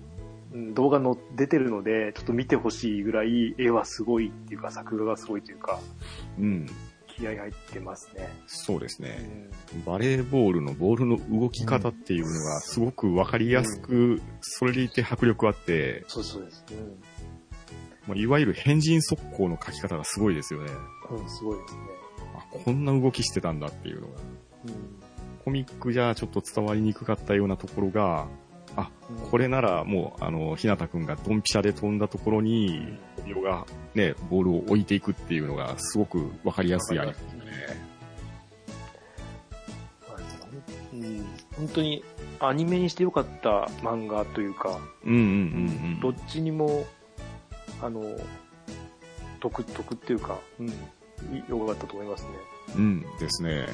うん動画の出てるので、ちょっと見てほしいぐらい、絵はすごいっていうか、作画がすごいというか、うん。気合入ってますね。そうですうね。んバレーボールのボールの動き方っていうのがすごくわかりやすく、それでいて迫力あって、そうそうです。まあ、いわゆる変人速攻の書き方がすごいですよね。うん、うん、すごいですね。あこんな動きしてたんだっていうのが。うんコミックじゃちょっと伝わりにくかったようなところが、あ、これならもう、あの、ひなたくんがドンピシャで飛んだところに、帯がね、ボールを置いていくっていうのがすごくわかりやすいアニメですね。うん、本当にアニメにしてよかった漫画というか、うんうんうんどっちにも、あの、得、得っていうか、うん、い良かったと思いますね。うん。うんですね。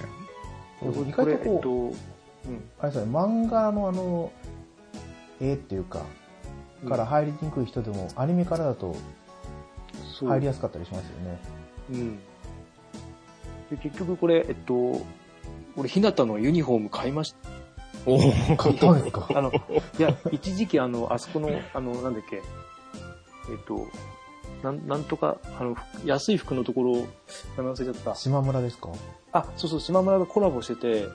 意これ、外とこう、えっと、うん。あれですね、漫画のあの、絵っていうか、から入りにくい人でも、アニメからだと入りやすかったりしますよね。うん。で結局これ、えっと、俺、ひなたのユニフォーム買いました。おー買ったんですか？あの、いや、一時期あの、あそこの、あの、なんだっけ、えっと、なん、なんとか、あの、安い服のところ、名前忘れちゃった。島村ですか？あ、そうそう、島村がコラボしてて、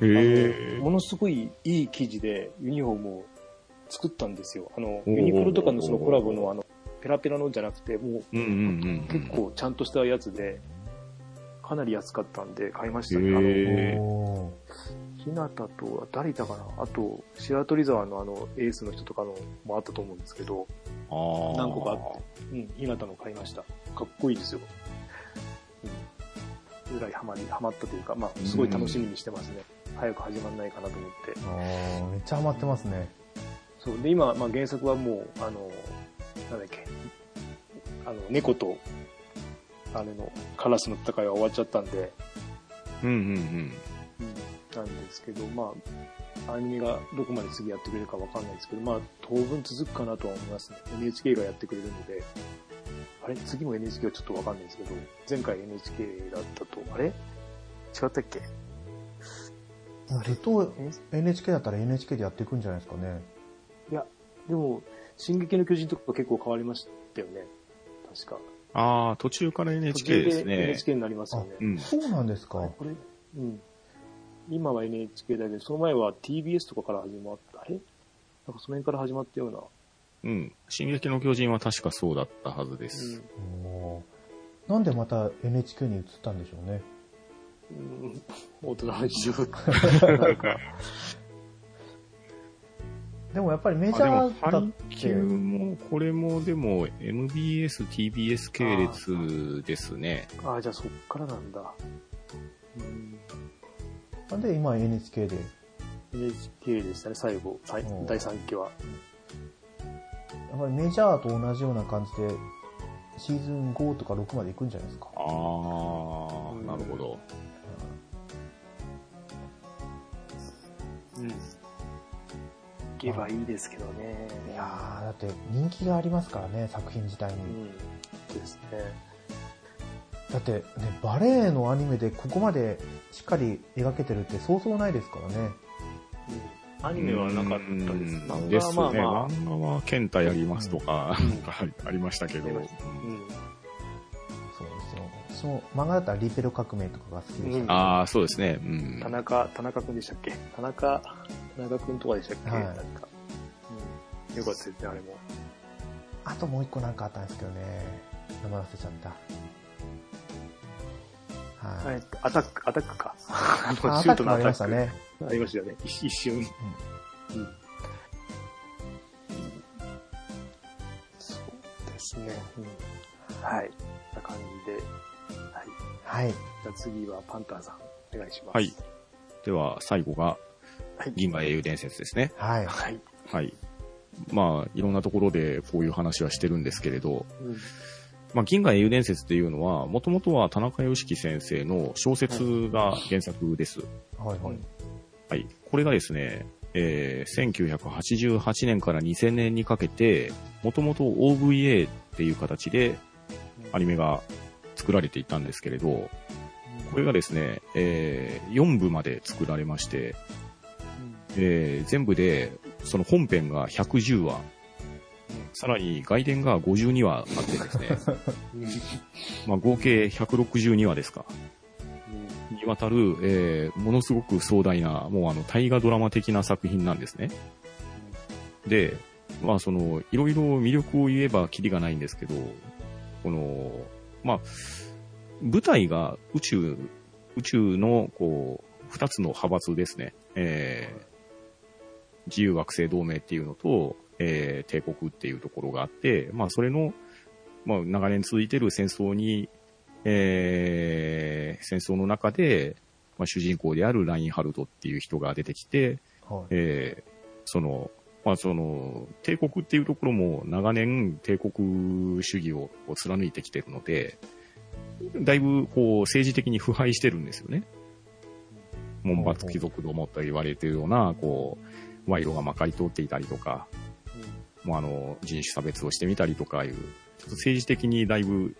へあのものすごいいい生地でユニフォームを作ったんですよ。あの、ユニクロとかのそのコラボのあの、ペラペラのじゃなくて、もう。結構ちゃんとしたやつで、かなり安かったんで買いましたね。へあの、えおーひなたと、誰いたかな？あと、白鳥沢のあの、エースの人とかのもあったと思うんですけど、何個かあって、うん、ひなたの買いました。かっこいいですよ。うん。ぐらいハマり、ハマったというか、まあ、すごい楽しみにしてますね。早く始まんないかなと思って。あーめっちゃハマってますね。そう。で、今、まあ、原作はもう、あの、なんだっけ、あの、猫と、あれの、カラスの戦いは終わっちゃったんで、うんうんうん。うん、なんですけど、まあ、アニメがどこまで次やってくれるかわかんないですけど、まあ、当分続くかなとは思いますね。NHK がやってくれるので、あれ？次も NHK はちょっとわかんないですけど、前回 NHK だったと、あれ？違ったっけ？ずっと NHK だったら NHK でやっていくんじゃないですかね。いや、でも、進撃の巨人とか結構変わりましたよね。確か。ああ、途中から NHK ですね。NHK になりますよね。うん。そうなんですか？これ、うん。今は NHK だけど、その前は TBS とかから始まった。あれなんかその辺から始まったような。うん。進撃の巨人は確かそうだったはずです。おーなんでまた NHK に移ったんでしょうね？うん。うん、大人の事情。なんか、でもやっぱりメジャーだっ配給て、も、これもでも MBS、TBS 系列ですね。ああ、じゃあそっからなんだ。うん。なんで今 NHK で？NHK でしたね、最後。第3期は。やっぱりメジャーと同じような感じで、シーズン5とか6まで行くんじゃないですか。ああ、なるほど。うん。いけばいいですけどね。いやー、だって人気がありますからね、作品自体に。うん。ですね。だって、ね、バレエのアニメでここまでしっかり描けてるってそうそうないですからね。うん。アニメはなかったです。うん漫画はですね。まあまあ。漫画は剣体やりますとか、うんなんかありましたけど。うん。そうですよ。私も漫画だったらリベロ革命とかが好きでした、うんああ、そうですね。うん田。中、田中くんでしたっけ？田中、田中くんとかでしたっけ、はいなんか。うん。よかったですね、あれも。あともう一個なんかあったんですけどね。名前忘れちゃった。はい。はい、アタック、アタックか。ああのアタックもありましたね。ありましたよね。一一瞬。うん。そうですね。うん。はい。な感じで。はい。はい。じゃあ次はパンタンさん、お願いします。はい。では、最後が、はい。銀河英雄伝説ですね。はい。はい。はい。まあ、いろんなところでこういう話はしてるんですけれど、うん。まあ、銀河英雄伝説っていうのは、もともとは田中良樹先生の小説が原作です。はいはい。はい。これがですね、えー、1988年から2000年にかけて、もともと OVA っていう形でアニメが作られていたんですけれど、これがですね、えー、4部まで作られまして、えー、全部で、その本編が110話、さらに外伝が52話あってですね。まあ合計162話ですか。にわたる、えー、ものすごく壮大な、もうあの、大河ドラマ的な作品なんですね。で、まあその、いろいろ魅力を言えばキリがないんですけど、この、まあ、舞台が宇宙、宇宙の、こう、二つの派閥ですね。えー、自由惑星同盟っていうのと、えー、帝国っていうところがあって、まあそれの、まあ長年続いてる戦争に、えー、戦争の中で、まあ、主人公であるラインハルトっていう人が出てきて、はい。えー、その、まあ、その、帝国っていうところも長年帝国主義を貫いてきてるので、だいぶこう政治的に腐敗してるんですよね。門閥貴族どもと言われているような、こう、賄賂がまかり通っていたりとか、もうあの、人種差別をしてみたりとかいう、ちょっと政治的にだいぶ、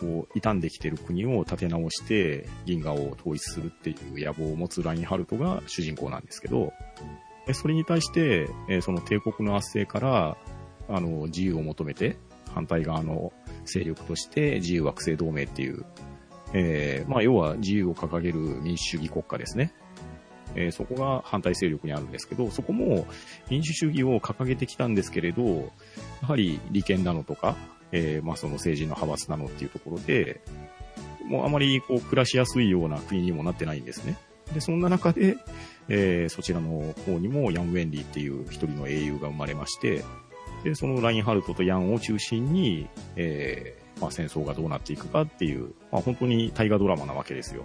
こう、傷んできてる国を立て直して、銀河を統一するっていう野望を持つラインハルトが主人公なんですけど、でそれに対して、えーその帝国の圧政から、あの、自由を求めて、反対側の勢力として自由惑星同盟っていう、えーまあ、要は自由を掲げる民主主義国家ですね。えーそこが反対勢力にあるんですけど、そこも民主主義を掲げてきたんですけれど、やはり利権なのとか、えーまあ、その政治の派閥なのっていうところで、もうあまりこう暮らしやすいような国にもなってないんですね。で、そんな中で、えーそちらの方にもヤン・ウェンリーっていう一人の英雄が生まれまして、で、そのラインハルトとヤンを中心に、えーまあ、戦争がどうなっていくかっていう、まあ、本当に大河ドラマなわけですよ。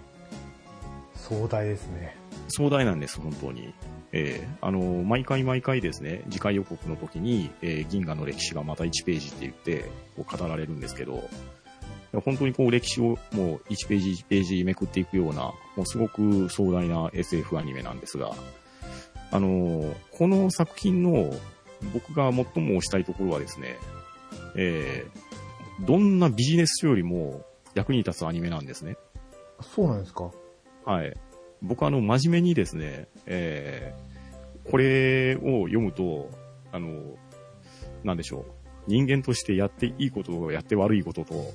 壮大ですね。壮大なんです、本当に。えーあの、毎回毎回ですね、次回予告の時に、えー銀河の歴史がまた1ページって言って、こう語られるんですけど、本当にこう歴史をもう1ページ1ページめくっていくような、もうすごく壮大な SF アニメなんですが、あの、この作品の僕が最も推したいところはですね、えーどんなビジネス書よりも役に立つアニメなんですね。そうなんですか？はい。僕あの、真面目にですね、えー、これを読むと、あの、なんでしょう。人間としてやっていいことをやって悪いことと、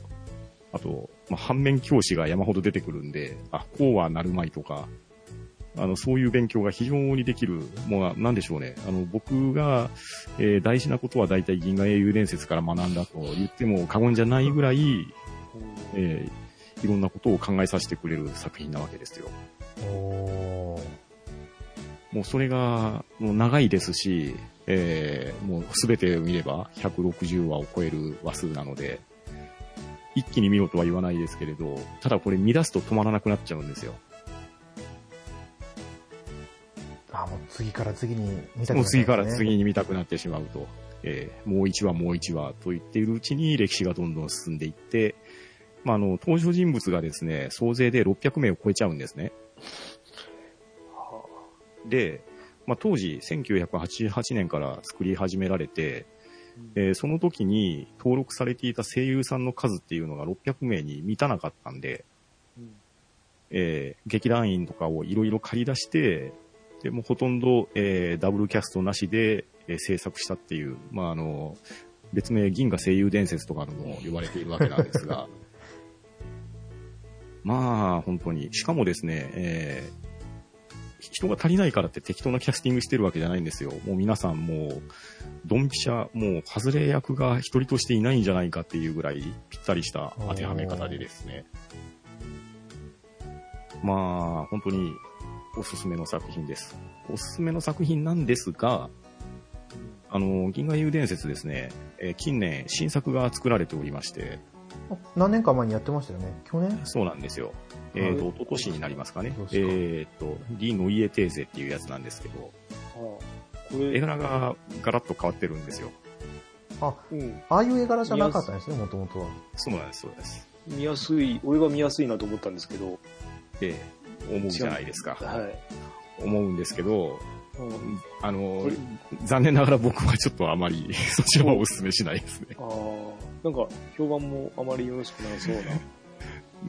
あと、まあ、反面教師が山ほど出てくるんで、あ、こうはなるまいとか、あの、そういう勉強が非常にできる、もう、なんでしょうね。あの、僕が、えー大事なことは大体銀河英雄伝説から学んだと言っても過言じゃないぐらい、えーいろんなことを考えさせてくれる作品なわけですよ。もうそれが、もう長いですし、えーもうすべてを見れば160話を超える話数なので、一気に見ろとは言わないですけれど、ただこれ見出すと止まらなくなっちゃうんですよ。あ、もう次から次に見たくなもう次からに。次に見たくなってしまうと、えーもう一話もう一話と言っているうちに歴史がどんどん進んでいって、まあ、あの、登場人物がですね、総勢で600名を超えちゃうんですね。で、まあ、当時、1988年から作り始められて、えーその時に登録されていた声優さんの数っていうのが600名に満たなかったんで、えー劇団員とかをいろいろ借り出して、でもうほとんど、えーダブルキャストなしで、えー制作したっていう、まあ、あの、別名銀河声優伝説とかのも言われているわけなんですが、まあ、本当に。しかもですね、えー人が足りないからって適当なキャスティングしてるわけじゃないんですよ。もう皆さんもう、ドンピシャ、もう、外れ役が一人としていないんじゃないかっていうぐらいぴったりした当てはめ方でですね。まあ、本当におすすめの作品です。おすすめの作品なんですが、あの、銀河英雄伝説ですね、えー近年新作が作られておりまして、何年か前にやってましたよね。去年？そうなんですよ。えっ、と、一昨年になりますかねか？えっ、と、リーノイエテーゼっていうやつなんですけど、これ、絵柄がガラッと変わってるんですよ。あ、うん、ああいう絵柄じゃなかったんですね、もともとは。そうなんです、そうです。見やすい、俺が見やすいなと思ったんですけど、で、思うじゃないですか。はい。思うんですけど、うんあの残念ながら僕はちょっとあまりそちらはお勧めしないですね。ああ、なんか評判もあまりよろしくないそうな。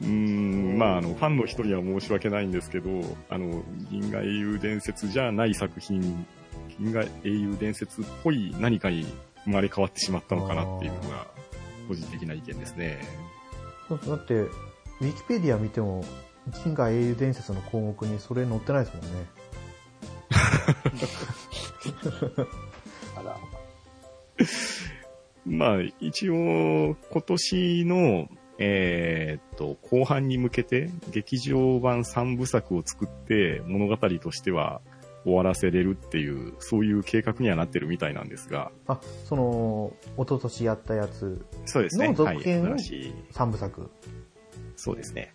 うーん、まあ、あの、ファンの人には申し訳ないんですけど、あの、銀河英雄伝説じゃない作品、銀河英雄伝説っぽい何かに生まれ変わってしまったのかなっていうのが、個人的な意見ですね。だって、ウィキペディア見ても、銀河英雄伝説の項目にそれ載ってないですもんね。あら。まあ、一応、今年の、えーっと、後半に向けて、劇場版3部作を作って、物語としては終わらせれるっていう、そういう計画にはなってるみたいなんですが、あ、その、一昨年やったやつ、そうですね。の続編をはい、新しい3部作。そうですね。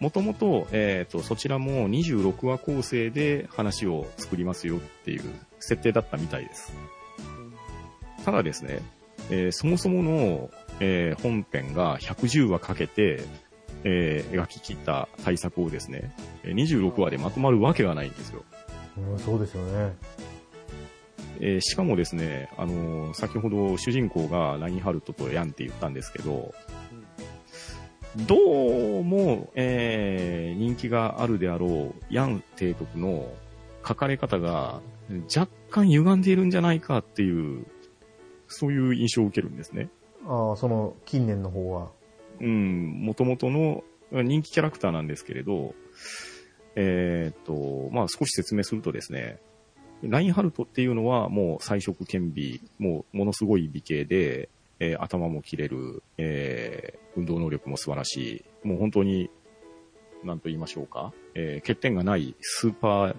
もともと、えっ、と、そちらも26話構成で話を作りますよっていう設定だったみたいです。ただですね、えーそもそもの、えー本編が110話かけて、えー描き切った対策をですね、えー26話でまとまるわけがないんですよ。うん、そうですよね。えーしかもですね、あのー先ほど主人公がラインハルトとヤンって言ったんですけど、どうも、えー人気があるであろうヤン提督の書かれ方が若干歪んでいるんじゃないかっていう、そういう印象を受けるんですね。ああ、その、近年の方は。うん、元々の人気キャラクターなんですけれど、えーっと、まあ少し説明するとですね、ラインハルトっていうのはもう彩色兼備、もうものすごい美形で、えー頭も切れる、えー運動能力も素晴らしい、もう本当に、なんと言いましょうか、えー欠点がないスーパー、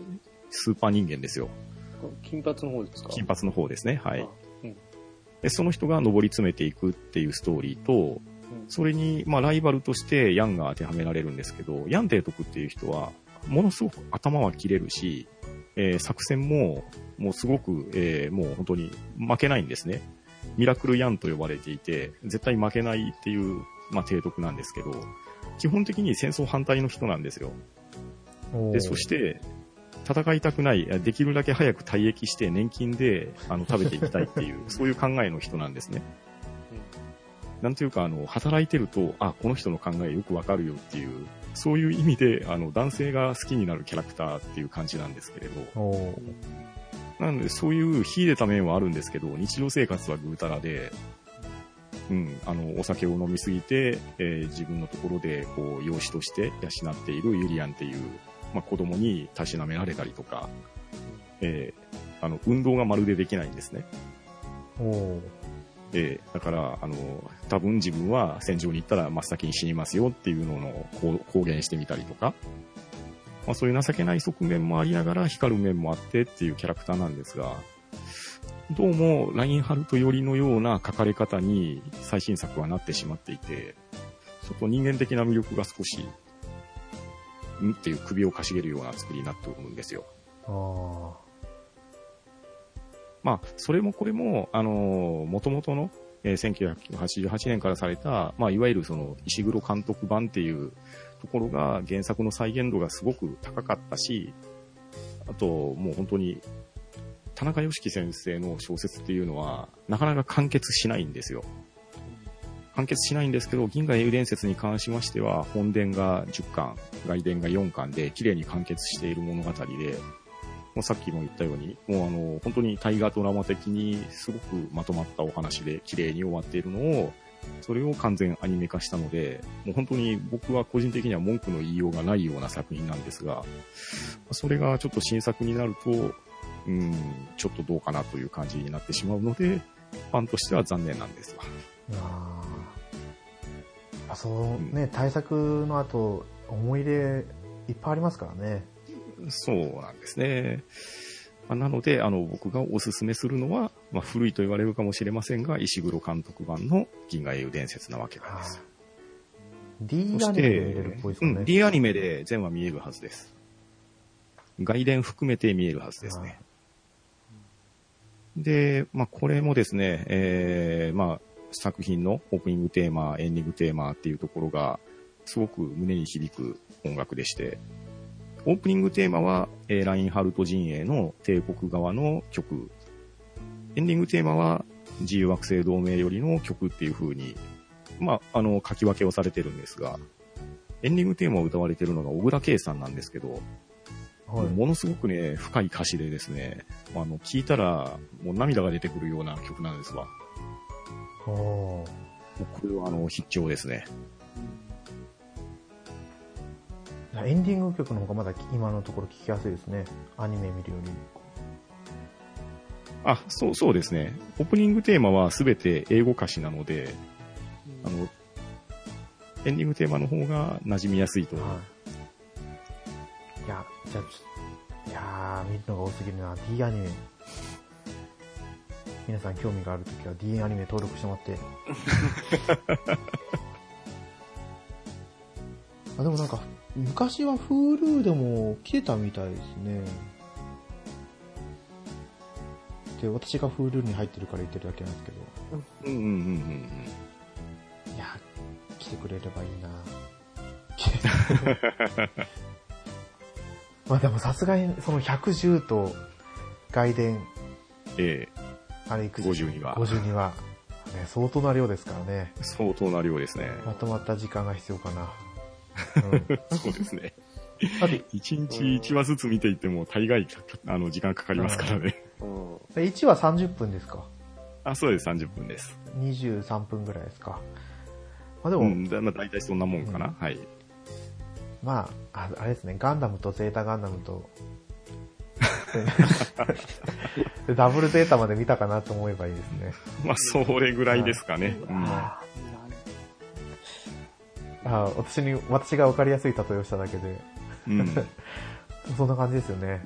スーパー人間ですよ。金髪の方ですか？金髪の方ですね。はいで、その人が上り詰めていくっていうストーリーと、それに、まあ、ライバルとしてヤンが当てはめられるんですけど、ヤン提督っていう人は、ものすごく頭は切れるし、えー作戦も、もうすごく、えーもう本当に負けないんですね。ミラクルヤンと呼ばれていて、絶対負けないっていう、まあ、提督なんですけど、基本的に戦争反対の人なんですよ。で、そして、戦いたくない、できるだけ早く退役して年金であの食べていきたいっていう、そういう考えの人なんですね。なんていうか、あの、働いてると、あ、この人の考えよくわかるよっていう、そういう意味で、あの、男性が好きになるキャラクターっていう感じなんですけれど、なので、そういう秀でた面はあるんですけど、日常生活はぐうたらで、うん、あの、お酒を飲みすぎて、えー自分のところで、こう、養子として養っているユリアンっていう、まあ、子供にたしなめられたりとか、えーあの、運動がまるでできないんですね。えーだから、あの、多分自分は戦場に行ったら真っ先に死にますよっていうのを公言してみたりとか、まあそういう情けない側面もありながら光る面もあってっていうキャラクターなんですが、どうもラインハルト寄りのような書かれ方に最新作はなってしまっていて、ちょっと人間的な魅力が少し、ん？っていう首をかしげるような作りになっておるんですよ。あーまあ、それもこれも、あの、元々の、えー1988年からされた、まあ、いわゆるその、石黒監督版っていうところが原作の再現度がすごく高かったし、あと、もう本当に、田中良樹先生の小説っていうのは、なかなか完結しないんですよ。完結しないんですけど、銀河英雄伝説に関しましては、本伝が10巻、外伝が4巻で、綺麗に完結している物語で、もうさっきも言ったように、もうあの、本当に大河ドラマ的にすごくまとまったお話で綺麗に終わっているのを、それを完全アニメ化したので、もう本当に僕は個人的には文句の言いようがないような作品なんですが、それがちょっと新作になると、うん、ちょっとどうかなという感じになってしまうので、ファンとしては残念なんです。あーあそうね、対策の後、思い入れいっぱいありますからね。そうなんですね。まあなので、あの、僕がおすすめするのは、まあ、古いと言われるかもしれませんが、石黒監督版の銀河英雄伝説なわけなんです。D アニメで見れてるっぽいです、かね。うん、D アニメで全話見えるはずです。外伝含めて見えるはずですね。で、まあ、これもですね、えー、まあ、作品のオープニングテーマ、エンディングテーマっていうところが、すごく胸に響く音楽でして、オープニングテーマは、えーラインハルト陣営の帝国側の曲。エンディングテーマは、自由惑星同盟よりの曲っていう風に、まあ、あの、書き分けをされてるんですが、エンディングテーマを歌われてるのが小倉圭さんなんですけど、はい。ものすごくね、深い歌詞でですね、あの、聞いたら、もう涙が出てくるような曲なんですわ。これはあの、必聴ですね。エンディング曲の方がまだ今のところ聞きやすいですね。アニメ見るより。あ、そう、そうですね。オープニングテーマはすべて英語歌詞なので、あの、エンディングテーマの方が馴染みやすいと。はい。いや、じゃあちょ、いやー、見るのが多すぎるな。D アニメ。皆さん興味があるときは D アニメ登録してもらって。あ、でもなんか、昔は Hulu でも来てたみたいですね。で、私が Hulu に入ってるから言ってるだけなんですけど。うんうんうんうんいや、来てくれればいいな まあでもさすがにその110と外伝、えあれいくえ52は。52は、ね、相当な量ですからね。相当な量ですね。まとまった時間が必要かな。うん、そうですね。だって、一日一話ずつ見ていっても大概かあの時間かかりますからね。うん。1話30分ですか？あ、そうです、30分です。?23 分ぐらいですか？まあでも、うん、だまあ大体そんなもんかな。うんはい。まあ、ああれですね、ガンダムとゼータガンダムと、で ダブルゼータまで見たかなと思えばいいですね。まあ、それぐらいですかね。うんああ私に、私が分かりやすい例えをしただけで、うん。そんな感じですよね。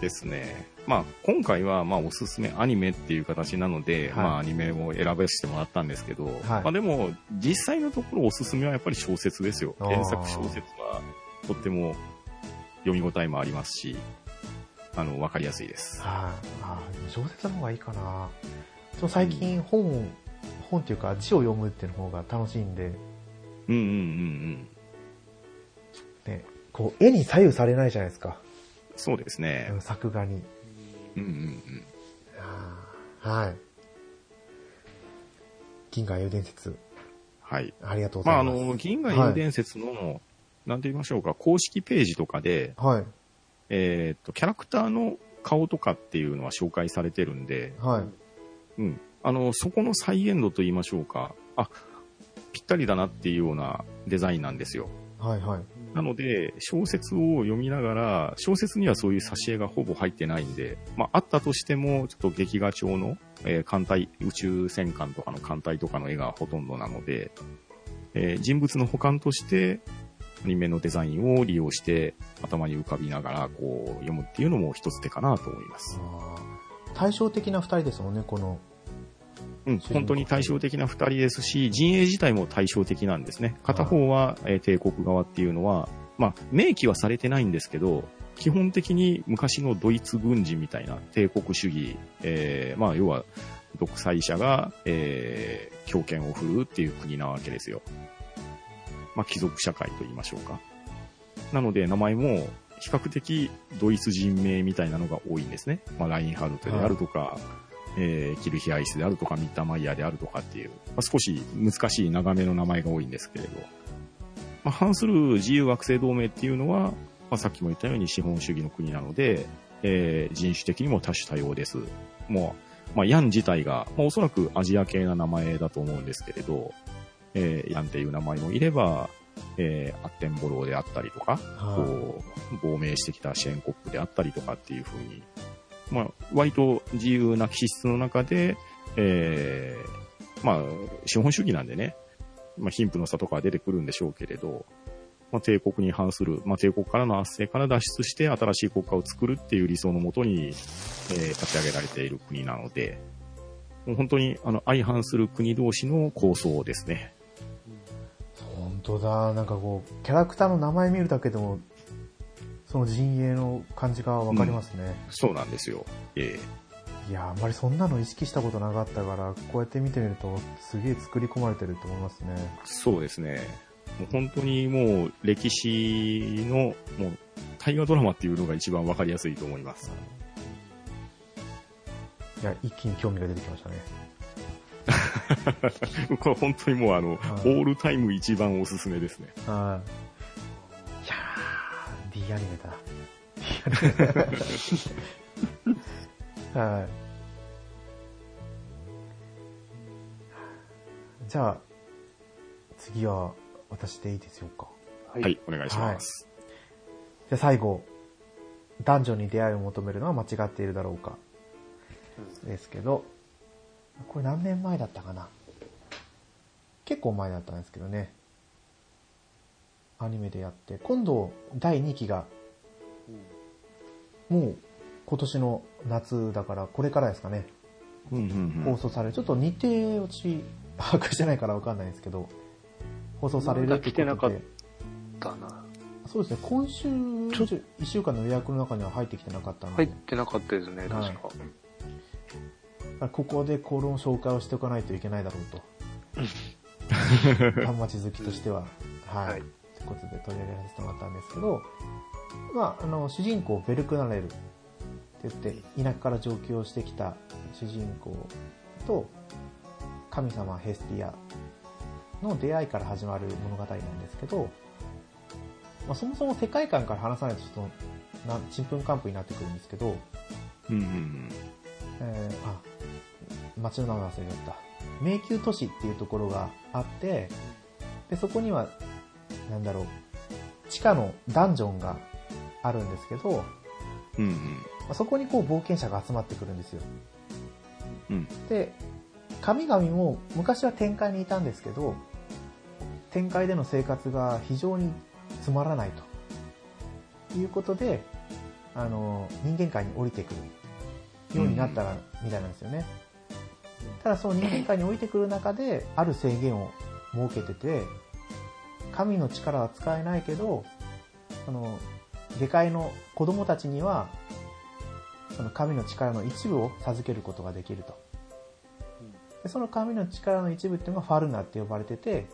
ですね。まあ、今回は、まあ、おすすめアニメっていう形なので、はいまあ、アニメを選ばせてもらったんですけど、はいまあ、でも、実際のところおすすめはやっぱり小説ですよ。原作小説は、とっても読み応えもありますし、あの、わかりやすいです。はい、あでも小説の方がいいかな。でも最近本、本っていうか字を読むっていうの方が楽しいんで、うんうんうんうん。ね、こう、絵に左右されないじゃないですか。そうですねう。ん作画に。うんうんうん。はい。銀河英雄伝説。はい。ありがとうござまあ、あいます。の、銀河英雄伝説の、なんて言いましょうか、公式ページとかで、はい。えっと、キャラクターの顔とかっていうのは紹介されてるんで、はい。うん。あの、そこの再現度と言いましょうか、あ、ぴったりだなっていうようなデザインなんですよ。はい。はい。なので、小説を読みながら、小説にはそういう挿絵がほぼ入ってないんで、まあ、あったとしても、ちょっと劇画調の、えー艦隊、宇宙戦艦とかの艦隊とかの絵がほとんどなので、えー人物の補完として、アニメのデザインを利用して、頭に浮かびながら、こう、読むっていうのも一つ手かなと思います。対照的な二人ですもんね、この。うん、本当に対照的な二人ですし、陣営自体も対照的なんですね。片方は、えー帝国側っていうのは、まあ、明記はされてないんですけど、基本的に昔のドイツ軍人みたいな帝国主義、えーまあ、要は、独裁者が、えー強権を振るうっていう国なわけですよ。まあ、貴族社会と言いましょうか。なので、名前も、比較的ドイツ人名みたいなのが多いんですね。まあ、ラインハルトであるとか、えーキルヒアイスであるとか、ミッターマイヤーであるとかっていう、まあ、少し難しい長めの名前が多いんですけれど、まあ、反する自由惑星同盟っていうのは、まあ、さっきも言ったように資本主義の国なので、えー人種的にも多種多様です。もう、まあ、ヤン自体が、まあ、おそらくアジア系な名前だと思うんですけれど、えーヤンっていう名前もいれば、えーアッテンボローであったりとか、はこう、亡命してきたシェーンコップであったりとかっていう風に、まあ、割と自由な気質の中で、えーまあ、資本主義なんでね、まあ、貧富の差とかは出てくるんでしょうけれど、まあ、帝国に反する、まあ、帝国からの圧政から脱出して新しい国家を作るっていう理想のもとに、えー立ち上げられている国なので、もう本当にあの相反する国同士の構想ですね。本当だ。なんかこう、キャラクターの名前見るだけでも、その陣営の感じがわかりますね。そうなんですよ。ええいや、あんまりそんなの意識したことなかったから、こうやって見てみると、すげえ作り込まれてると思いますね。そうですね。もう本当にもう歴史の、もう大河ドラマっていうのが一番わかりやすいと思います。いや、一気に興味が出てきましたね。これ本当にもうあの、オはいールタイム一番おすすめですね。はい。いやー、D アニメだ。D アニメ。はい。じゃあ、次は私でいいですよか？ははい、お願いします。じゃあ最後、男女に出会いを求めるのは間違っているだろうか？ですけど、これ何年前だったかな？結構前だったんですけどね。アニメでやって、今度第2期が、もう今年の夏だからこれからですかね、うんうんうん。放送される。ちょっと日程をち把握してないからわかんないですけど、放送されるってなかっで。だな。そうですね、今週、1週間の予約の中には入ってきてなかったので、入ってなかったですね、確か。ここでこの紹介をしておかないといけないだろうと。端末好きとしては。はい。はいということで取り上げさせてもらったんですけど、まあ、あの、主人公ベルクナレルって言って、田舎から上京してきた主人公と、神様ヘスティアの出会いから始まる物語なんですけど、まあ、そもそも世界観から話さないとちょっと、なちんぷんかんぷんになってくるんですけど、うんうんうん。えーあ、町の名前忘れちゃった。迷宮都市っていうところがあって、で、そこには、なんだろう、地下のダンジョンがあるんですけど、うんうん。まあそこにこう冒険者が集まってくるんですよ。うん。で、神々も昔は天界にいたんですけど、天界での生活が非常につまらないと。いうことで、あの、人間界に降りてくるようになったら、みたいなんですよね。ただその人間界に降りてくる中で、ある制限を設けてて、神の力は使えないけど、その、下界の子供たちには、その神の力の一部を授けることができると。でその神の力の一部っていうのがファルナって呼ばれてて、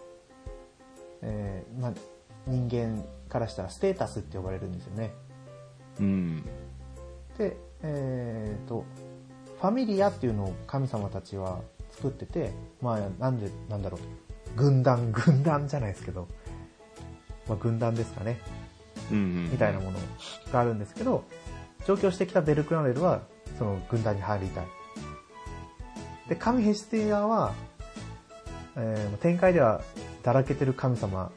えーまあ、人間からしたらステータスって呼ばれるんですよね。うん。で、えーと、ファミリアっていうのを神様たちは作ってて、まあ、なんで、なんだろう。軍団、軍団じゃないですけど、まあ、軍団ですかね、うんうん。みたいなものがあるんですけど、上京してきたベルクラネルは、その軍団に入りたい。で、神ヘスティアは、えー展開ではだらけてる神様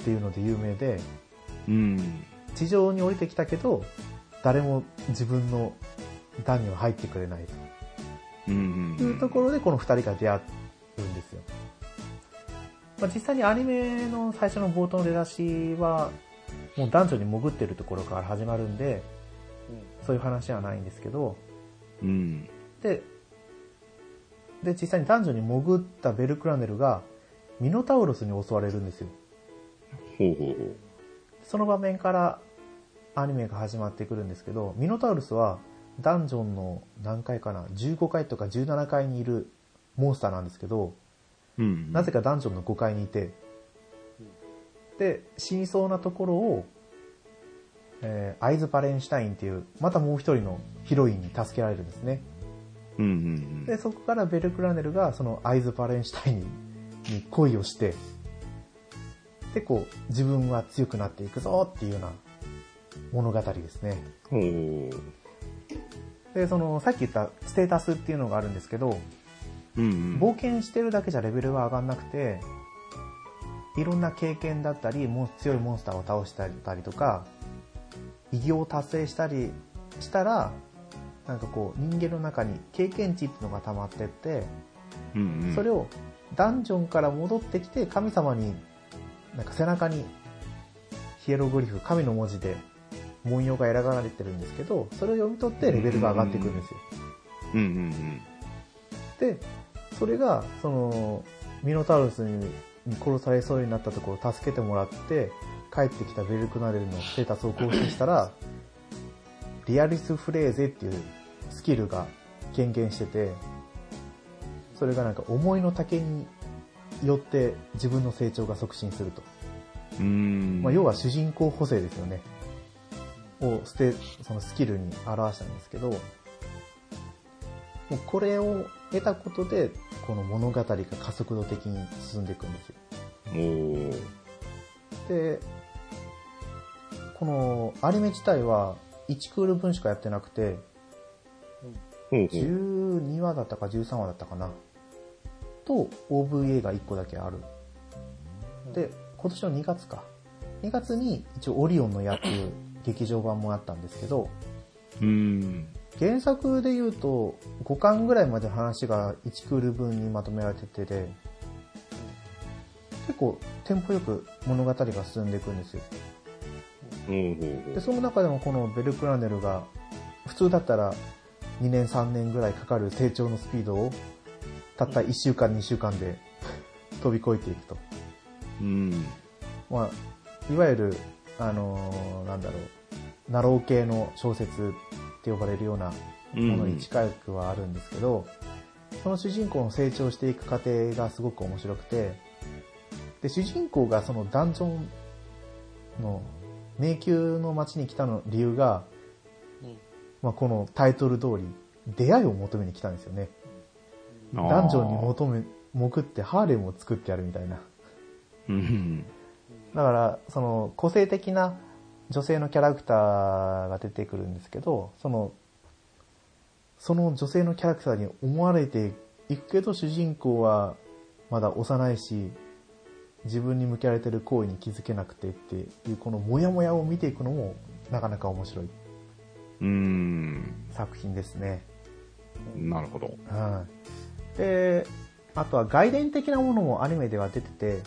っていうので有名で、うん。地上に降りてきたけど、誰も自分の団には入ってくれないうんうん。というところでこの二人が出会うんですよ。まあ、実際にアニメの最初の冒頭の出だしは、もう男女に潜ってるところから始まるんで、そういう話はないんですけど、うん。で、で、実際に男女に潜ったベルクラネルが、ミノタウロスに襲われるんですよ。ほうほうほう。その場面からアニメが始まってくるんですけど、ミノタウルスはダンジョンの何回かな、15階とか17階にいるモンスターなんですけど、うん。なぜかダンジョンの5階にいて、で、死にそうなところを、えーアイズ・バレンシュタインっていう、またもう一人のヒロインに助けられるんですね。うんうんで、そこからベルクラネルがそのアイズ・バレンシュタインに恋をして、で、こう、自分は強くなっていくぞっていうような物語ですね。で、その、さっき言ったステータスっていうのがあるんですけど、うんうん。冒険してるだけじゃレベルが上がんなくて、いろんな経験だったり、もう強いモンスターを倒したりとか、偉業を達成したりしたら、なんかこう、人間の中に経験値っていうのが溜まってって、うんうん。それをダンジョンから戻ってきて神様になんか背中にヒエログリフ神の文字で文様が選ばれてるんですけどそれを読み取ってレベルが上がっていくんですようんうんでそれがそのミノタウルスに殺されそうになったところを助けてもらって帰ってきたベルクナレルのステータスを更新したらリアリスフレーゼっていうスキルが権限しててそれがなんか思いの丈によって自分の成長が促進すると。うん。うん。まあ、要は主人公補正ですよね。をステ、そのスキルに表したんですけど、もうこれを得たことで、この物語が加速度的に進んでいくんですよ。で、このアニメ自体は1クール分しかやってなくて、ほうほう。12話だったか13話だったかな。と、OVA が1個だけある。で、今年の2月か。2月に一応オリオンの矢っていう劇場版もあったんですけど、うん。原作で言うと5巻ぐらいまで話が1クール分にまとめられててで、結構テンポよく物語が進んでいくんですよ。で、その中でもこのベルクラネルが普通だったら2年3年ぐらいかかる成長のスピードをたった1週間2週間で 飛び越えていくと。う。うん。まあ、いわゆる、あのーなんだろう、ナロー系の小説って呼ばれるようなものに近くはあるんですけど、その主人公の成長していく過程がすごく面白くて、で、主人公がそのダンジョンの迷宮の街に来たの理由が、まあ、このタイトル通り、出会いを求めに来たんですよね。ダンジョンに求め、潜ってハーレムを作ってやるみたいな。うん。だから、その、個性的な女性のキャラクターが出てくるんですけど、その、その女性のキャラクターに思われていくけど、主人公はまだ幼いし、自分に向けられてる行為に気づけなくてっていう、このモヤモヤを見ていくのも、なかなか面白いうん。作品ですね。なるほど。はい。で、あとは外伝的なものもアニメでは出てて、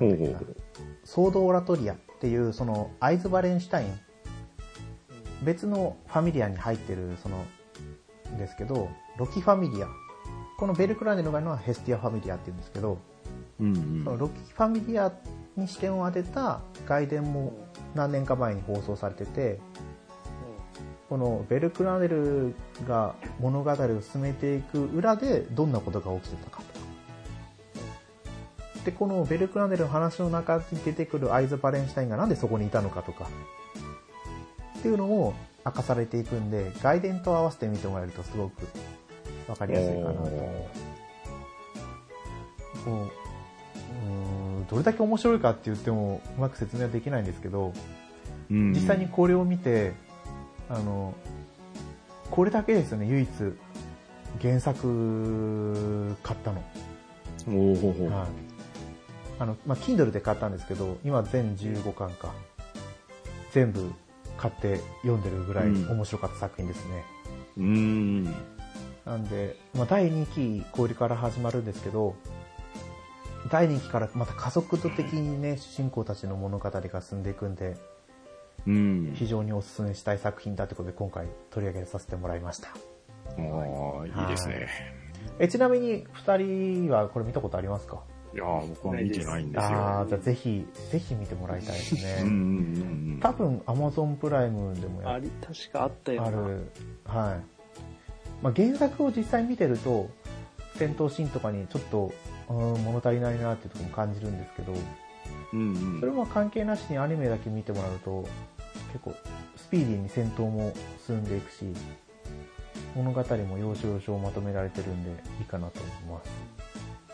ほうほうほう。ソードオラトリアっていう、その、アイズ・バレンシュタイン、別のファミリアに入ってる、その、ですけど、ロキファミリア。このベルクラネルがいるのはヘスティアファミリアって言うんですけど、うんそのロキファミリアに視点を当てた外伝も何年か前に放送されてて、このベルクラネルが物語を進めていく裏でどんなことが起きてたか。で、このベルクラネルの話の中に出てくるアイズ・バレンシュタインがなんでそこにいたのかとか、っていうのも明かされていくんで、外伝と合わせて見てもらえるとすごくわかりやすいかなと。こうどれだけ面白いかって言ってもうまく説明はできないんですけど、うん実際にこれを見て、あの、これだけですよね、唯一、原作買ったの。おーほうほうはい。あの、まあ、Kindle で買ったんですけど、今全15巻か。全部買って読んでるぐらいうん面白かった作品ですね。うーん。なんで、まあ、第2期、これから始まるんですけど、第2期からまた加速度的にね、主人公たちの物語が進んでいくんで、うん。非常にお勧めしたい作品だってことで今回取り上げさせてもらいました。ああ、いいですね。え、ちなみに二人はこれ見たことありますか？いやー僕は見てないんですよ。ああ、じゃあぜひ、ぜひ見てもらいたいですね。うんうんうんうん。多分 Amazon プライムでもやっあり、確かあったよな。ある。はい。まあ、原作を実際見てると、戦闘シーンとかにちょっと、うん、物足りないなっていうところも感じるんですけど、うんうんそれは関係なしにアニメだけ見てもらうと、結構スピーディーに戦闘も進んでいくし、物語も要所要所まとめられてるんでいいかなと思います。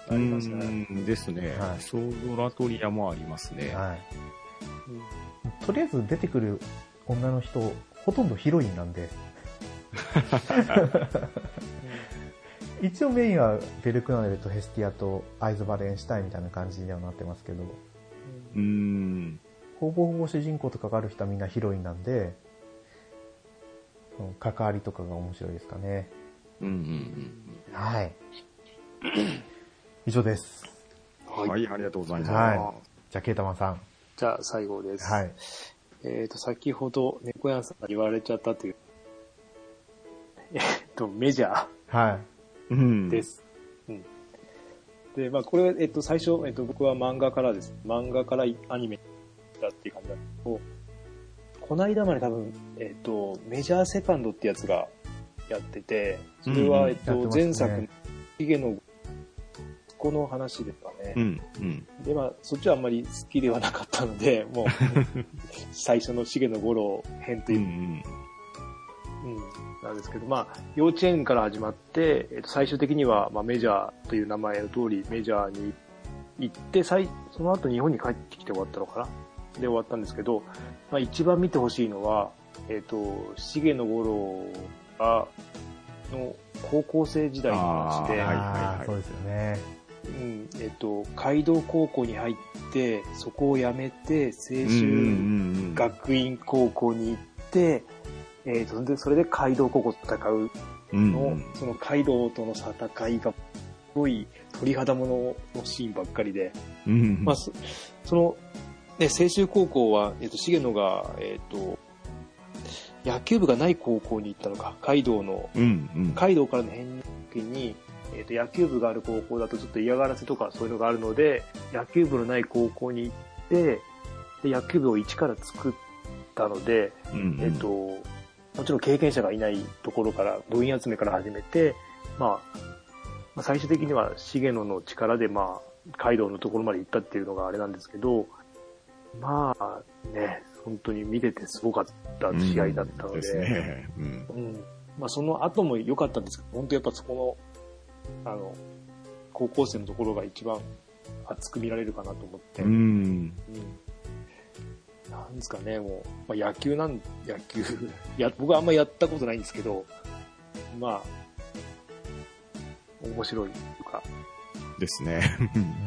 ありますね。うんですね。はいソードラトリアもありますね。はい。うんとりあえず出てくる女の人、ほとんどヒロインなんで、一応メインはベルクナネルとヘスティアとアイズバレンシュタインみたいな感じにはなってますけど、うーん。ほぼほぼ主人公と関わる人はみんなヒロインなんで、関わりとかが面白いですかね。うんうんはい。以上です。うん。はい、ありがとうございます。はじゃあ、ケータマンさん。じゃあ最後です。はい。えっ、と、先ほど猫屋さんが言われちゃったという、えっ、と、メジャはい。うんーです。うん。で、まあ、これ、えっ、と、最初、えっ、と、僕は漫画からです。漫画からアニメだっていう感じだったけど、この間まで多分、えっ、と、メジャーセカンドってやつがやってて、それは、うんえっ、と、前作、ヒゲの、この話ですかね。うんうん。で、まあ、そっちはあんまり好きではなかったので、もう、最初の重野五郎編とうんういう、ん。うん、なんですけど、まあ、幼稚園から始まって、えっと、最終的には、まあ、メジャーという名前の通り、メジャーに行って、最その後日本に帰ってきて終わったのかなで終わったんですけど、まあ、一番見てほしいのは、えっと、重野五郎が、の高校生時代の話で、あーはいあーそうですよね。うん、えっと、街道高校に入って、そこを辞めて、青うん春うん学院高校に行って、えっと、で、それで街道高校と戦ううんの、うん。その街道との戦いが、すごい鳥肌もののシーンばっかりで、うんまあ、そその、ね、青春高校は、えっと、重野が、えっと、野球部がない高校に行ったのか、街道の。うんうん。街道からの返入に、えっと野球部がある高校だとちょっと嫌がらせとかそういうのがあるので野球部のない高校に行ってで野球部を一から作ったので、うんうんえっと、もちろん経験者がいないところから部員集めから始めて、まあ、まあ最終的には重野の力で、まあ、街道のところまで行ったっていうのがあれなんですけどまあね本当に見ててすごかった試合だったので。ですね。うん。うん。まあその後も良かったんですけど、本当やっぱそこの、あの、高校生のところが一番熱く見られるかなと思って。ううんん。なんですかね、もう、まあ野球なん、野球、や、僕はあんまやったことないんですけど、まあ、面白いというか、ですね。うんうん。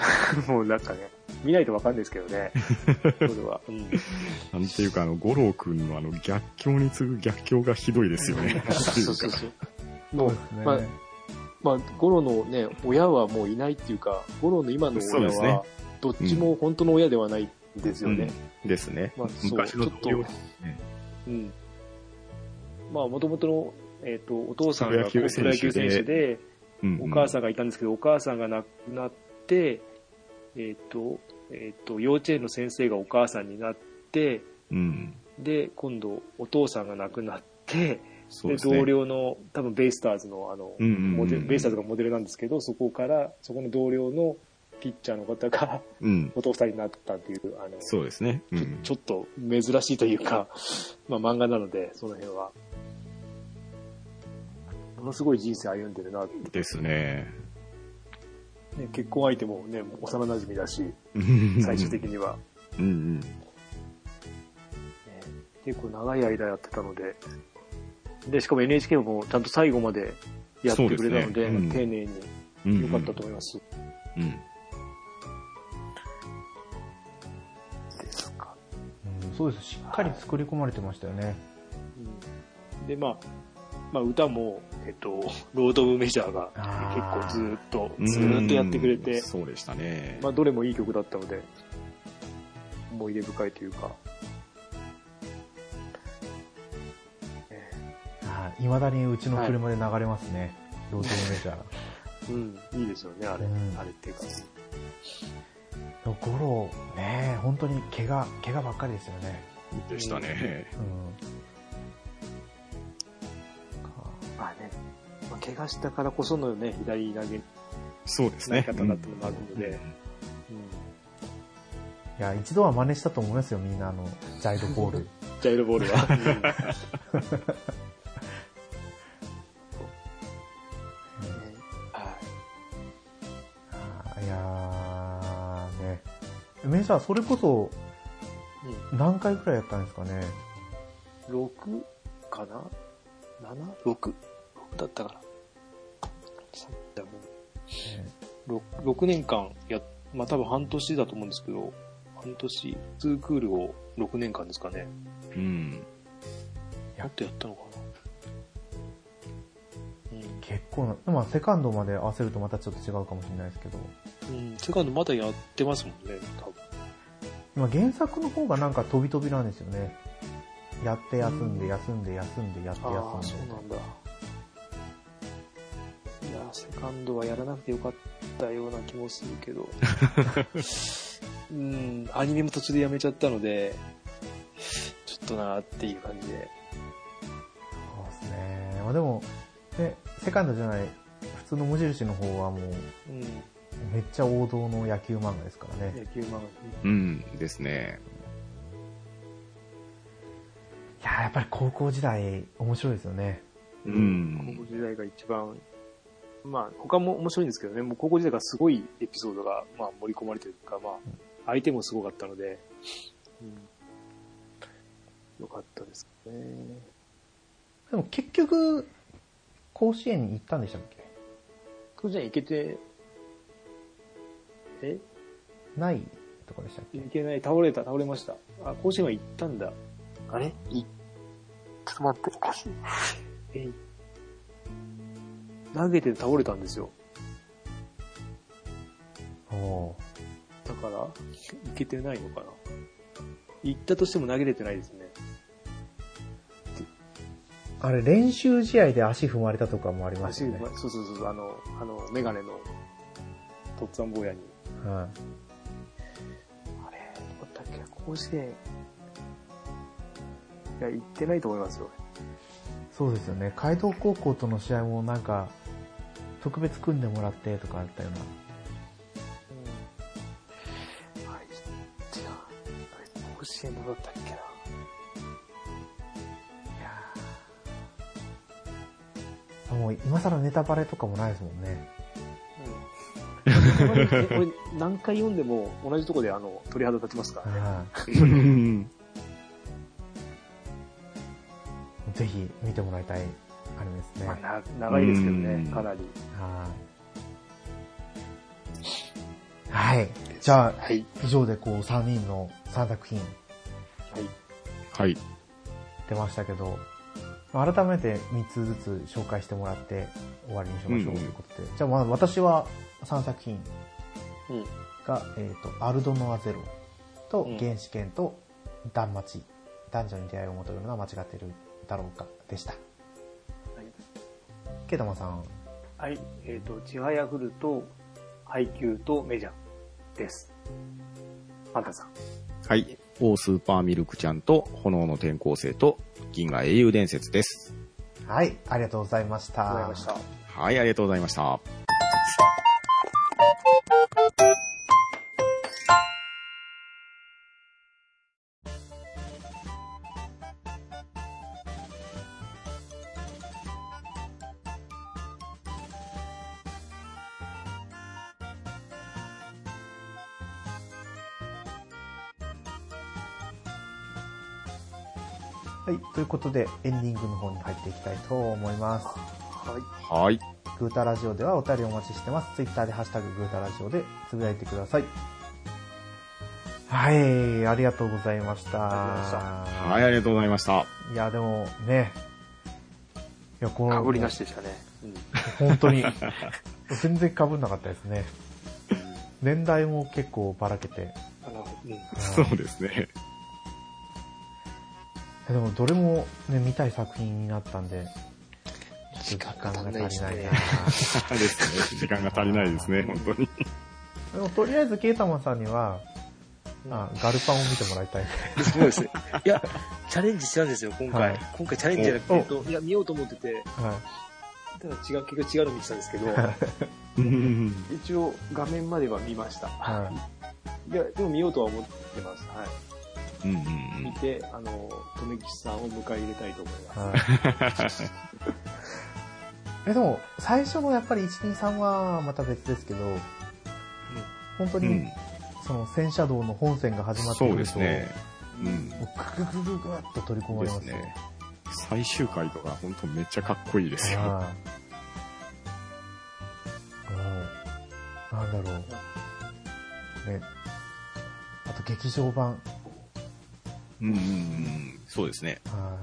もうなんかね、見ないとわかんないですけどね、それは。うん。なんていうか、あの、五郎くんのあの、逆境に次ぐ逆境がひどいですよね。そうそうそう。もうそうね。まあまあ、ゴロのね、親はもういないっていうか、ゴロの今の親は、どっちも本当の親ではないんですよね。ですね。まあ、そう、昔のちょっと同僚ですね。うん。まあ、もともとの、えっ、と、お父さんがプロ野球選手でお母さんがいたんですけど、お母さんが亡くなって、えっ、と、えっ、と、幼稚園の先生がお母さんになって、うん。で、今度、お父さんが亡くなって、で、ね。同僚の、多分ベイスターズの、あの、うんうんうんモデルベイスターズがモデルなんですけど、そこから、そこの同僚のピッチャーの方がうん。お父さんになったっていう、あの、そうですね。うちょん。ちょっと珍しいというか、まあ漫画なので、その辺は。ものすごい人生歩んでるな。ですね。ね、結婚相手もね、もう幼馴染だし、最終的には。うんうん。ね結構長い間やってたので、で、しかも NHK もちゃんと最後までやってくれたので、ですねうん丁寧うんに良かったと思います。うん。ですか。うん、そうです。しっかり作り込まれてましたよね。うんで、まあ、まあ歌も、えっと、ロード・オブ・メジャーが結構ずーっと、ずーっとやってくれてうん、そうでしたね。まあどれもいい曲だったので、思い出深いというか、い。未だにうちの車で流れますね。ロードメジャー。ー うん、いいですよね、あれ。うんあれっていうか。ゴロ、ね本当に怪我、怪我ばっかりですよね。でしたね。うん。まあね、まあ、怪我したからこそのね、左投げ、そうですね。方だったのもあるので、うんうんいや、一度は真似したと思いますよ、みんな、あの、ジャイロボール。ジャイロボールは。はあーいやー、ね。メジャー、それこそ、い。何回くらいやったんですかね？うん、6かな ?7?6? 6だったかな。そうだもうね 6, 6年間や、まあ多分半年だと思うんですけど、半年、ツークールを6年間ですかね。うん。もっとやったのかなうん。結構な、まあ、セカンドまで合わせるとまたちょっと違うかもしれないですけど、うん、セカンドまだやってますもんね、多分。今原作の方がなんか飛び飛びなんですよね。やって休んで休んで休んでやってああ、休で。そうんなんだ。カンドはやらなくてよかったような気もするけど。うん、アニメも途中でやめちゃったので、ちょっとなーっていう感じで。そうですね。まあでも、ね、セカンドじゃない、普通の無印の方はもう、うん、めっちゃ王道の野球漫画ですからね。野球漫画。うんですね。いやーやっぱり高校時代面白いですよね。う高ん校。時代が一番、まあ、他も面白いんですけどね、もう高校時代がすごいエピソードが、まあ、盛り込まれてるか、まあ、相手もすごかったので、うん、よかったですね。でも結局、甲子園に行ったんでしたっけ？クーちゃん行けて、え？ないとかでしたっけ？行けない、倒れた、倒れました。あ、甲子園は行ったんだ。あれ？い、ちょっと待って、おかしい。え、投げて倒れたんですよ。だから、行けてないのかな。行ったとしても投げれてないですね。あれ、練習試合で足踏まれたとかもありまし足たよね。そうそうそう、あの、あの、メガネの、とっつぁん坊やに。はいあれ、どこだっけ、甲子園。いや、行ってないと思いますよ。そうですよね。街道高校との試合もなんか、特別組んでもらってとかあったような。うん。あれ、違う。あれ、甲子園どうだったっけな。もう今更ネタバレとかもないですもんね。うん。これ、何回読んでも同じとこであの、鳥肌立ちますからね。ぜひ見てもらいたいアニメですね。まあ、長いですけどねうん、かなり。はい。じゃあ、はい。以上でこう3人の3作品はい。はい。出ましたけど、まあ改めて3つずつ紹介してもらって終わりにしましょうということで。じゃあまあ私は3作品うん。が、えっ、と、アルドノアゼロとうん原始圏と断末、男女に出会いを求めるのは間違ってるだろうかでした。はい。ケイタマさん、はい。えっ、と、ちはやふると、配給とメジャーです。パンタさん。はい。オースーパーミルクちゃんと炎の転校生と銀河英雄伝説です。はい、ありがとうございました。ありがとうございました。はい、ありがとうございました。ことで、エンディングの方に入っていきたいと思います。はい。はい。グータラジオではお便りお待ちしてます。ツイッターでハッシュタググータラジオでつぶやいてください。はい、ありがとうございました。ありがとうございまはい、ありがとうございました。いや、でもね、いや、この、かぶりなしでしたね。うん。本当に、全然被んなかったですね。年代も結構ばらけて。あの、うん。そうですね。でも、どれもね、見たい作品になったんで、時間が足んないですねですね。時間が足りないですね、本当に。でも、とりあえず、ケータマンさんには、あガルパンを見てもらいたい。そうですね。いや、チャレンジしたんですよ、今回。はい今回チャレンジじゃなくて、おえっと、いや、見ようと思ってて、はただ違う、結局違うの見てたんですけど、う ん一応画面までは見ました。い。はいや、でも見ようとは思ってます。はい。うんうん見て、あの、とめきちさんを迎え入れたいと思います。はい。え、でも、最初のやっぱり1、2、3はまた別ですけど、本当に、うん。その戦車道の本線が始まってそうくると、ですね。うん。もうグググググッと取り込まれますよ。ですね。最終回とか本当めっちゃかっこいいですよ。なんだろう。ね。あと劇場版。うんうんうん。そうですね。は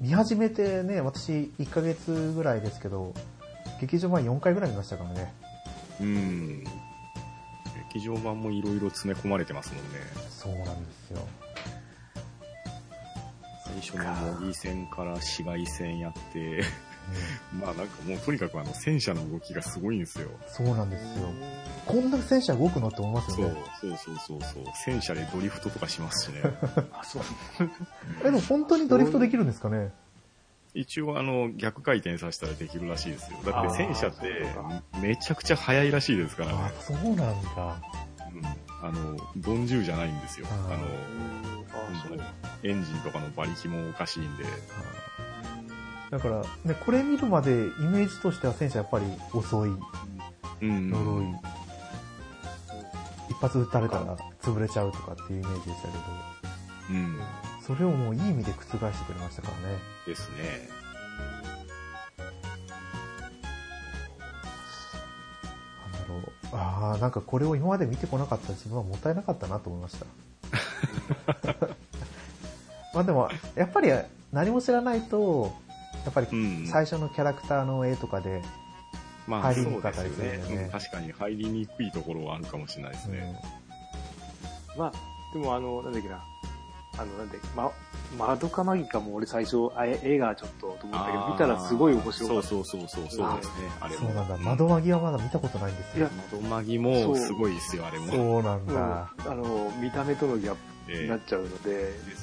い。見始めてね、私1ヶ月ぐらいですけど、劇場版4回ぐらい見ましたからね。うん。劇場版もいろいろ詰め込まれてますもんね。そうなんですよ。最初の模擬戦から市街戦やって、まあなんかもうとにかくあの戦車の動きがすごいんですよ。そうなんですよ。こんな戦車動くのって思いますよね。そうそうそうそう。戦車でドリフトとかしますしね。あ、そう。え、でも本当にドリフトできるんですかね？一応あの逆回転させたらできるらしいですよ。だって戦車ってめちゃくちゃ速いらしいですからねあ。、そうなんだ。うん、あの、鈍重じゃないんですよ。あの。エンジンとかの馬力もおかしいんで。だから、ね、これ見るまでイメージとしては戦車やっぱり遅い、うん。呪い。一発撃たれたら潰れちゃうとかっていうイメージでしたけど、うん。それをもういい意味で覆してくれましたからね。ですね。なんだろう。ああ、なんかこれを今まで見てこなかった自分はもったいなかったなと思いました。まあでも、やっぱり何も知らないと、やっぱりうん。最初のキャラクターの絵とかで、まあ、入りそうにくかったりですよねするんだよねうん確かに入りにくいところはあるかもしれないですね。まあ、でもあの、なんだっけな。あの、なんだっけ、ま、マドカマギカも俺最初、あ絵がちょっとと思ったけど、見たらすごい面白かった。そうそうそうそう、そうですね。あれも。そうなんだ。窓マギはまだ見たことないんですよ。いや窓マギもすごいですよ、あれも。そうなんうん、だあ。の、見た目とのギャップえになっちゃうので、ですね。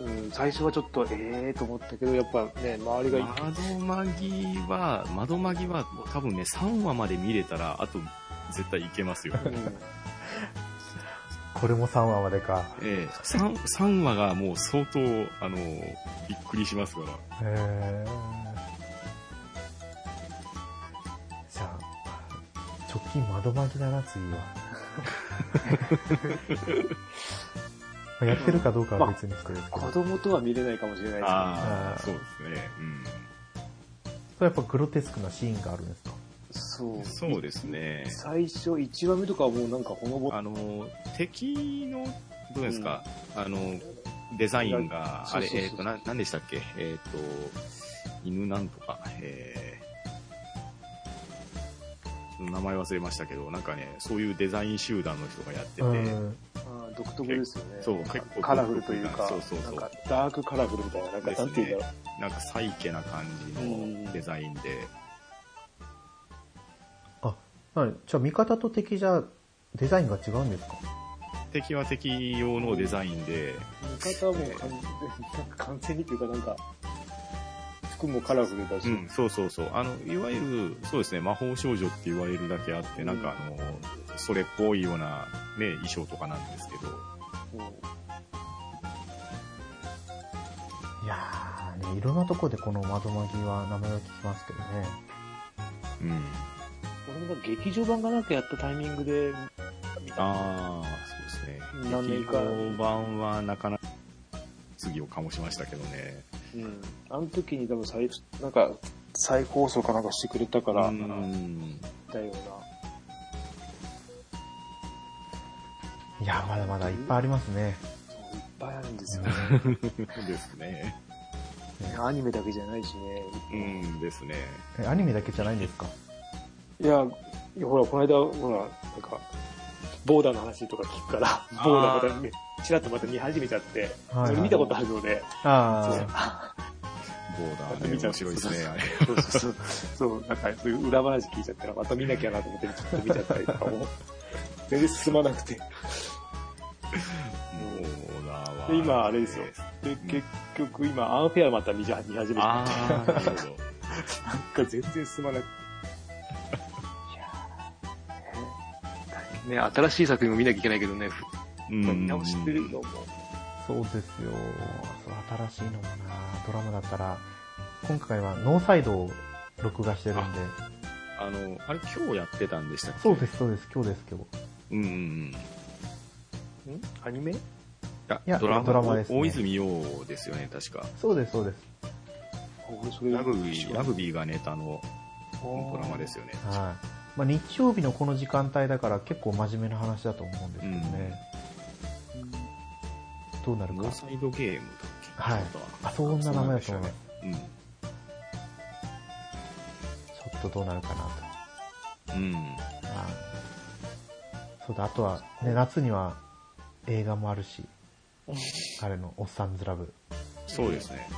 うん、最初はちょっと、ええーと思ったけど、やっぱね、周りがい窓マギは、窓マギは多分ね、3話まで見れたら、あと絶対いけますよ。うんこれも3話までか。ええ3、3話がもう相当、あの、びっくりしますから。へーじゃあ、直近窓マギだな、次は。まあやってるかどうかは別にしてですけど。子供とは見れないかもしれないですけど、あああ、そうですね。うん。それやっぱグロテスクなシーンがあるんですか？そう。そうですね。最初、1話目とかはもうなんかほのぼっあの、敵の、どうですか、あの、デザインが、あれ、えっ、と、な、なんでしたっけ？えっ、と、犬なんとか、えー、名前忘れましたけど、なんかね、そういうデザイン集団の人がやってて、うん。あー独特ですよね。そう結構カラフルというか、そうそうそうなんかダークカラフルみたいな、なんかねなんていうんだろう。なんかサイケな感じのデザインで、あ、はい。じゃあ味方と敵じゃデザインが違うんですか？敵は敵用のデザインで、味方はもう完全に、なんか完全にというかなんか、服もカラフルだし、うん、そうそうそう。あの、いわゆる、そうですね、魔法少女って言われるだけあって、なんかあの、それっぽいような、ね、衣装とかなんですけど、うんいやーね、いろんなとこでこの窓マギは名前を聞きますけどね。うん。俺も劇場版がなんかやったタイミングで見た。ああ、そうですね。劇場版はなかな議を醸しましたけどね。うん。あの時に多分再、なんか、再放送かなんかしてくれたから、うだよな。いや、まだまだいっぱいありますね。そういっぱいあるんですよ ですね。ね。アニメだけじゃないしね。うんですね。え、アニメだけじゃないんですか？いや、ほら、この間、ほら、なんか、ボーダーの話とか聞くから、ボーダーまたね、ちらっとまた見始めちゃって、はい見たことあるので、あそうあ、ボーダーね、面白いですね、あれ。そうそうそう。そう、なんか、そういう裏話聞いちゃったら、また見なきゃなと思って、ちょっと見ちゃったりとかも、全然進まなくて。で、今、あれですよ。で、結局、今、アンフェアまた見始めちゃって、ああ、なるほど。なんか全然進まなくて。いやね新しい作品も見なきゃいけないけどね、ふうん見直してるのも。そうですよ。そう、新しいのもなドラマだったら、今回はノーサイドを録画してるんで。あの、あれ今日やってたんでしたっけ？そうです、そうです、今日です、今日。うんうんうん。ん？アニメ？いやドラマドラマですね大泉洋ですよね、確か。そうです、そうです。ラグビー、ラグビーがネタのドドラマですよね。はい。まあ、日曜日のこの時間帯だから結構真面目な話だと思うんですけどね。どうなるかノー。サイドゲームだっけ？はいあ、そんな名前だと思います。うん。ちょっとどうなるかなと。うん。あそうだ、あとは、ね、夏には映画もあるし、彼のおっさんずラブ。そうですね。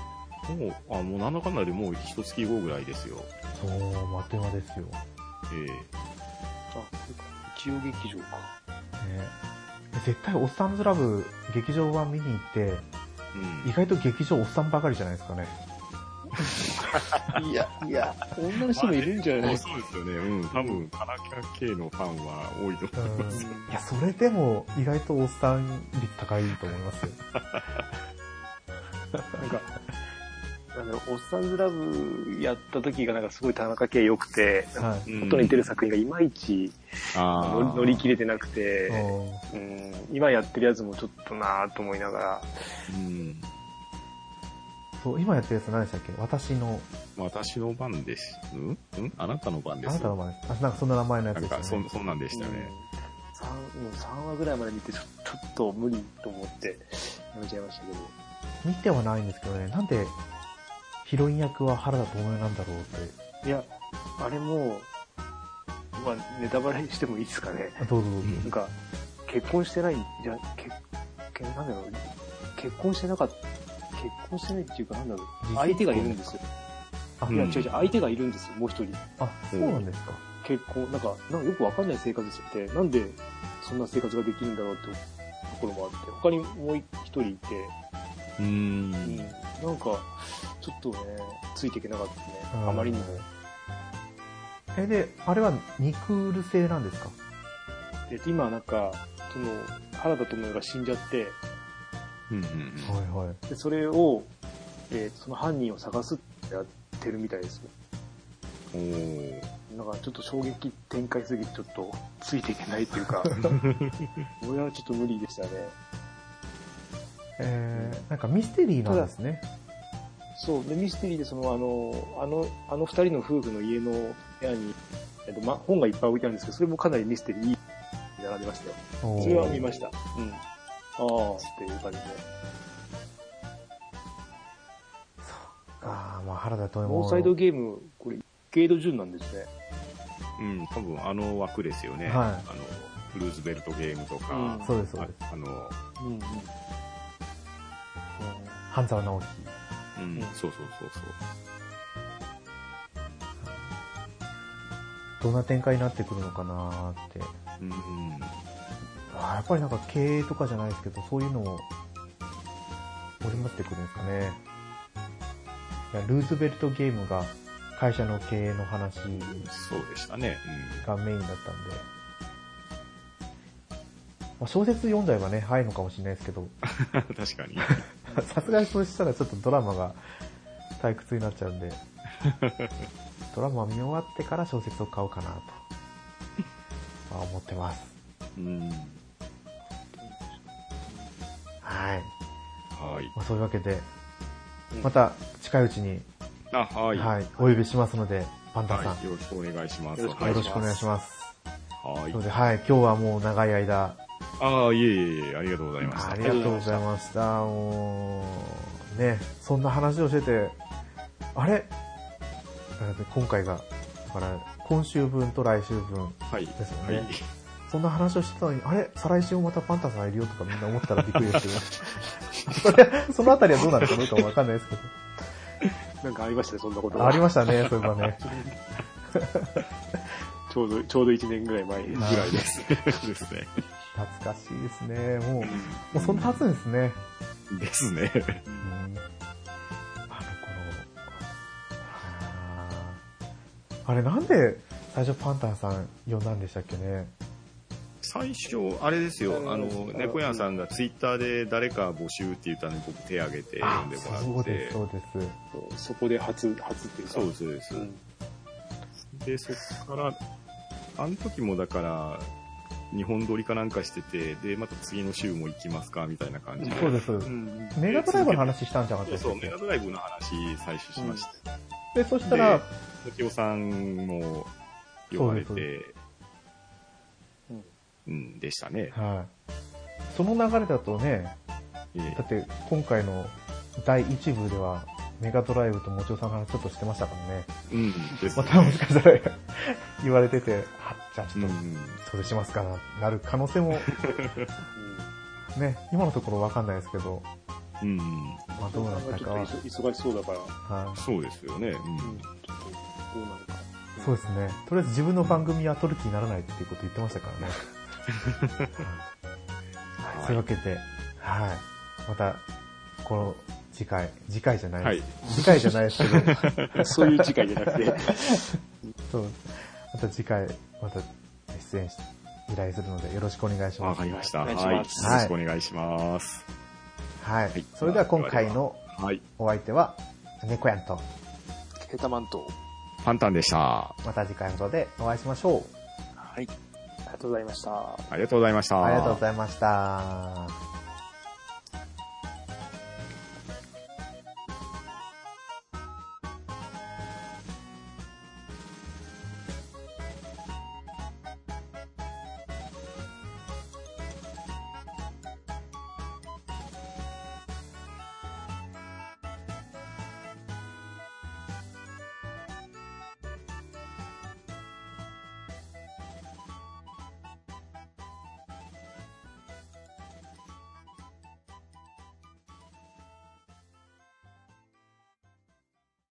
もう、あ、もうなんだかんだでもう一月後ぐらいですよ。そう、もうあっという間ですよ。ねえあ、それか。一応劇場か。絶対おっさんずラブ劇場版見に行って、えうん意。外と劇場おっさんばかりじゃないですかね。いや、いや、女の人もいるんじゃない？そうですよね。うん。多分、田中系のファンは多いとう思います。ん。いや、それでも意外とおっさん率高いと思いますよ。なんか、なんだろう、おっさんずラブやった時がなんかすごい田中圭良くて、はい。うん元に出る作品がいまいちあ乗り切れ。れてなくて、うんうん、今やってるやつもちょっとなぁと思いながら、うん。そう、今やってるやつ何でしたっけ？私の、私の番です。ん？ん？あなたの番です。あなたの前です。あ、なんかそんな名前のやつなんか、ですよね。そん、そんなんでしたよね。3, もう3話ぐらいまで見てちょちょっと無理と思ってやめちゃいましたけど。見てはないんですけどね、なんでヒロイン役は原田知世なんだろうって。いや、あれも、まあ、ネタバレしてもいいですかね。あどうぞどうぞ。なんか、結婚してない、じゃ、結、結なんだろう、結婚してなかった、結婚してないっていうかなんだろう実、相手がいるんですよ。あ、いや、うん違う違う、相手がいるんですよ、もう一人。あ、そうなんですか。結婚、なんか、なんかよくわかんない生活してて、なんでそんな生活ができるんだろうってところもあって、他にもう一人いて、うん。なんか、ちょっとね、ついていけなかったですね。うんあまりにも。え、で、あれはニクール製なんですか？で、今なんか、その、原田知世が死んじゃって、うんうんはいはい。で、それを、えーその犯人を探すってやってるみたいですよ。うん。おー。なんかちょっと衝撃展開すぎてちょっとついていけないっていうか、俺はちょっと無理でしたね。えー、なんかミステリーなんですね。そう、で、ミステリーでその、あの、あの、あの二人の夫婦の家の部屋に、えっと、ま、本がいっぱい置いてあるんですけど、それもかなりミステリーに並んでましたよ。それは見ました。うん。ああ、っていう感じで。ああ、まあ原田知世も。ノーサイドゲーム、これ、ゲード順なんですね。うん、多分あの枠ですよね。はいあの、ルーズベルトゲームとか、うんそうです、そうです。ああの、うんうん。半沢直樹。うん、うんそうそうそうそう。どんな展開になってくるのかなーって。うん、あーやっぱりなんか経営とかじゃないですけど、そういうのを織り持ってくるんですかね。ルーズベルトゲームが会社の経営の話そうでしたね。がメインだったんで、まあ、小説読んだればね、入るのかもしれないですけど、うん。確かに。さすがにそうしたらちょっとドラマが退屈になっちゃうんで、ドラマを見終わってから小説を買おうかなと、まあ思ってます。うん。はい。はい。まあ、そういうわけでうん、また近いうちに、あ、はい。はい、お呼びしますので、パンタンさん、はい。よろしくお願いします。よろしくお願いします。はいそれ。で、はい、今日はもう長い間、ああ、いえいえいえ、ありがとうございました。ありがとうございました。もう、ね、そんな話をしてて、あれ？今回が、だから、今週分と来週分はい。ですよね。はい。そんな話をしてたのに、あれ？再来週もまたパンタンさんいるよとかみんな思ったらびっくりですけど。それ、そのあたりはどうなんですかどうかわかんないですけなんかありましたね、そんなことありましたね、そういえばね。ちょうど、ちょうど1年ぐらい前ぐらいです。ですね。懐かしいですね。もう、もうそんな経つんですね。ですね。うんあの頃、あれなんで最初パンタンさん呼んだんでしたっけね？最初、あれですよ、あの、うん猫屋さんがツイッターで誰か募集って言ったのに僕手挙げて呼んでもらってそうです、。そうです。そこで初、初っていうか。そうです、そうです。うんで、そっから、あの時もだから、日本撮りかなんかしてて、で、また次の週も行きますかみたいな感じで。そうです。うんメガドライブの話したんじゃなかったそうメガドライブの話最初しました。で、そしたら、もちおさんも呼ばれて、うん、でしたね。はい。その流れだとね、ええだって今回の第1部では、メガドライブともちおさんの話ちょっとしてましたからね。うん、ですね。またもしかしたら言われてて、あ、じゃあちょっと、うん、それしますかな、なる可能性も、ね、今のところわかんないですけど、うん、まあどうなったかは、ちょっと忙しそうだから、はいそうですよね。うんうん、ちょっとどうなるか。そうですね。とりあえず自分の番組は撮る気にならないっていうこと言ってましたからね。はい、そういうわけで、はい。また、この次回、次回じゃないです。次回じゃないですけど、そういう次回じゃなくて、そう。また次回、また出演し、依頼するのでよろしくお願いします。わかりました。おはい。よろしくお願いします。はい。はいそれでは今回のはい。お相手は、猫やんと、ヘタマント。パンタンでした。また次回のことでお会いしましょう。はい。ありがとうございました。ありがとうございました。ありがとうございました。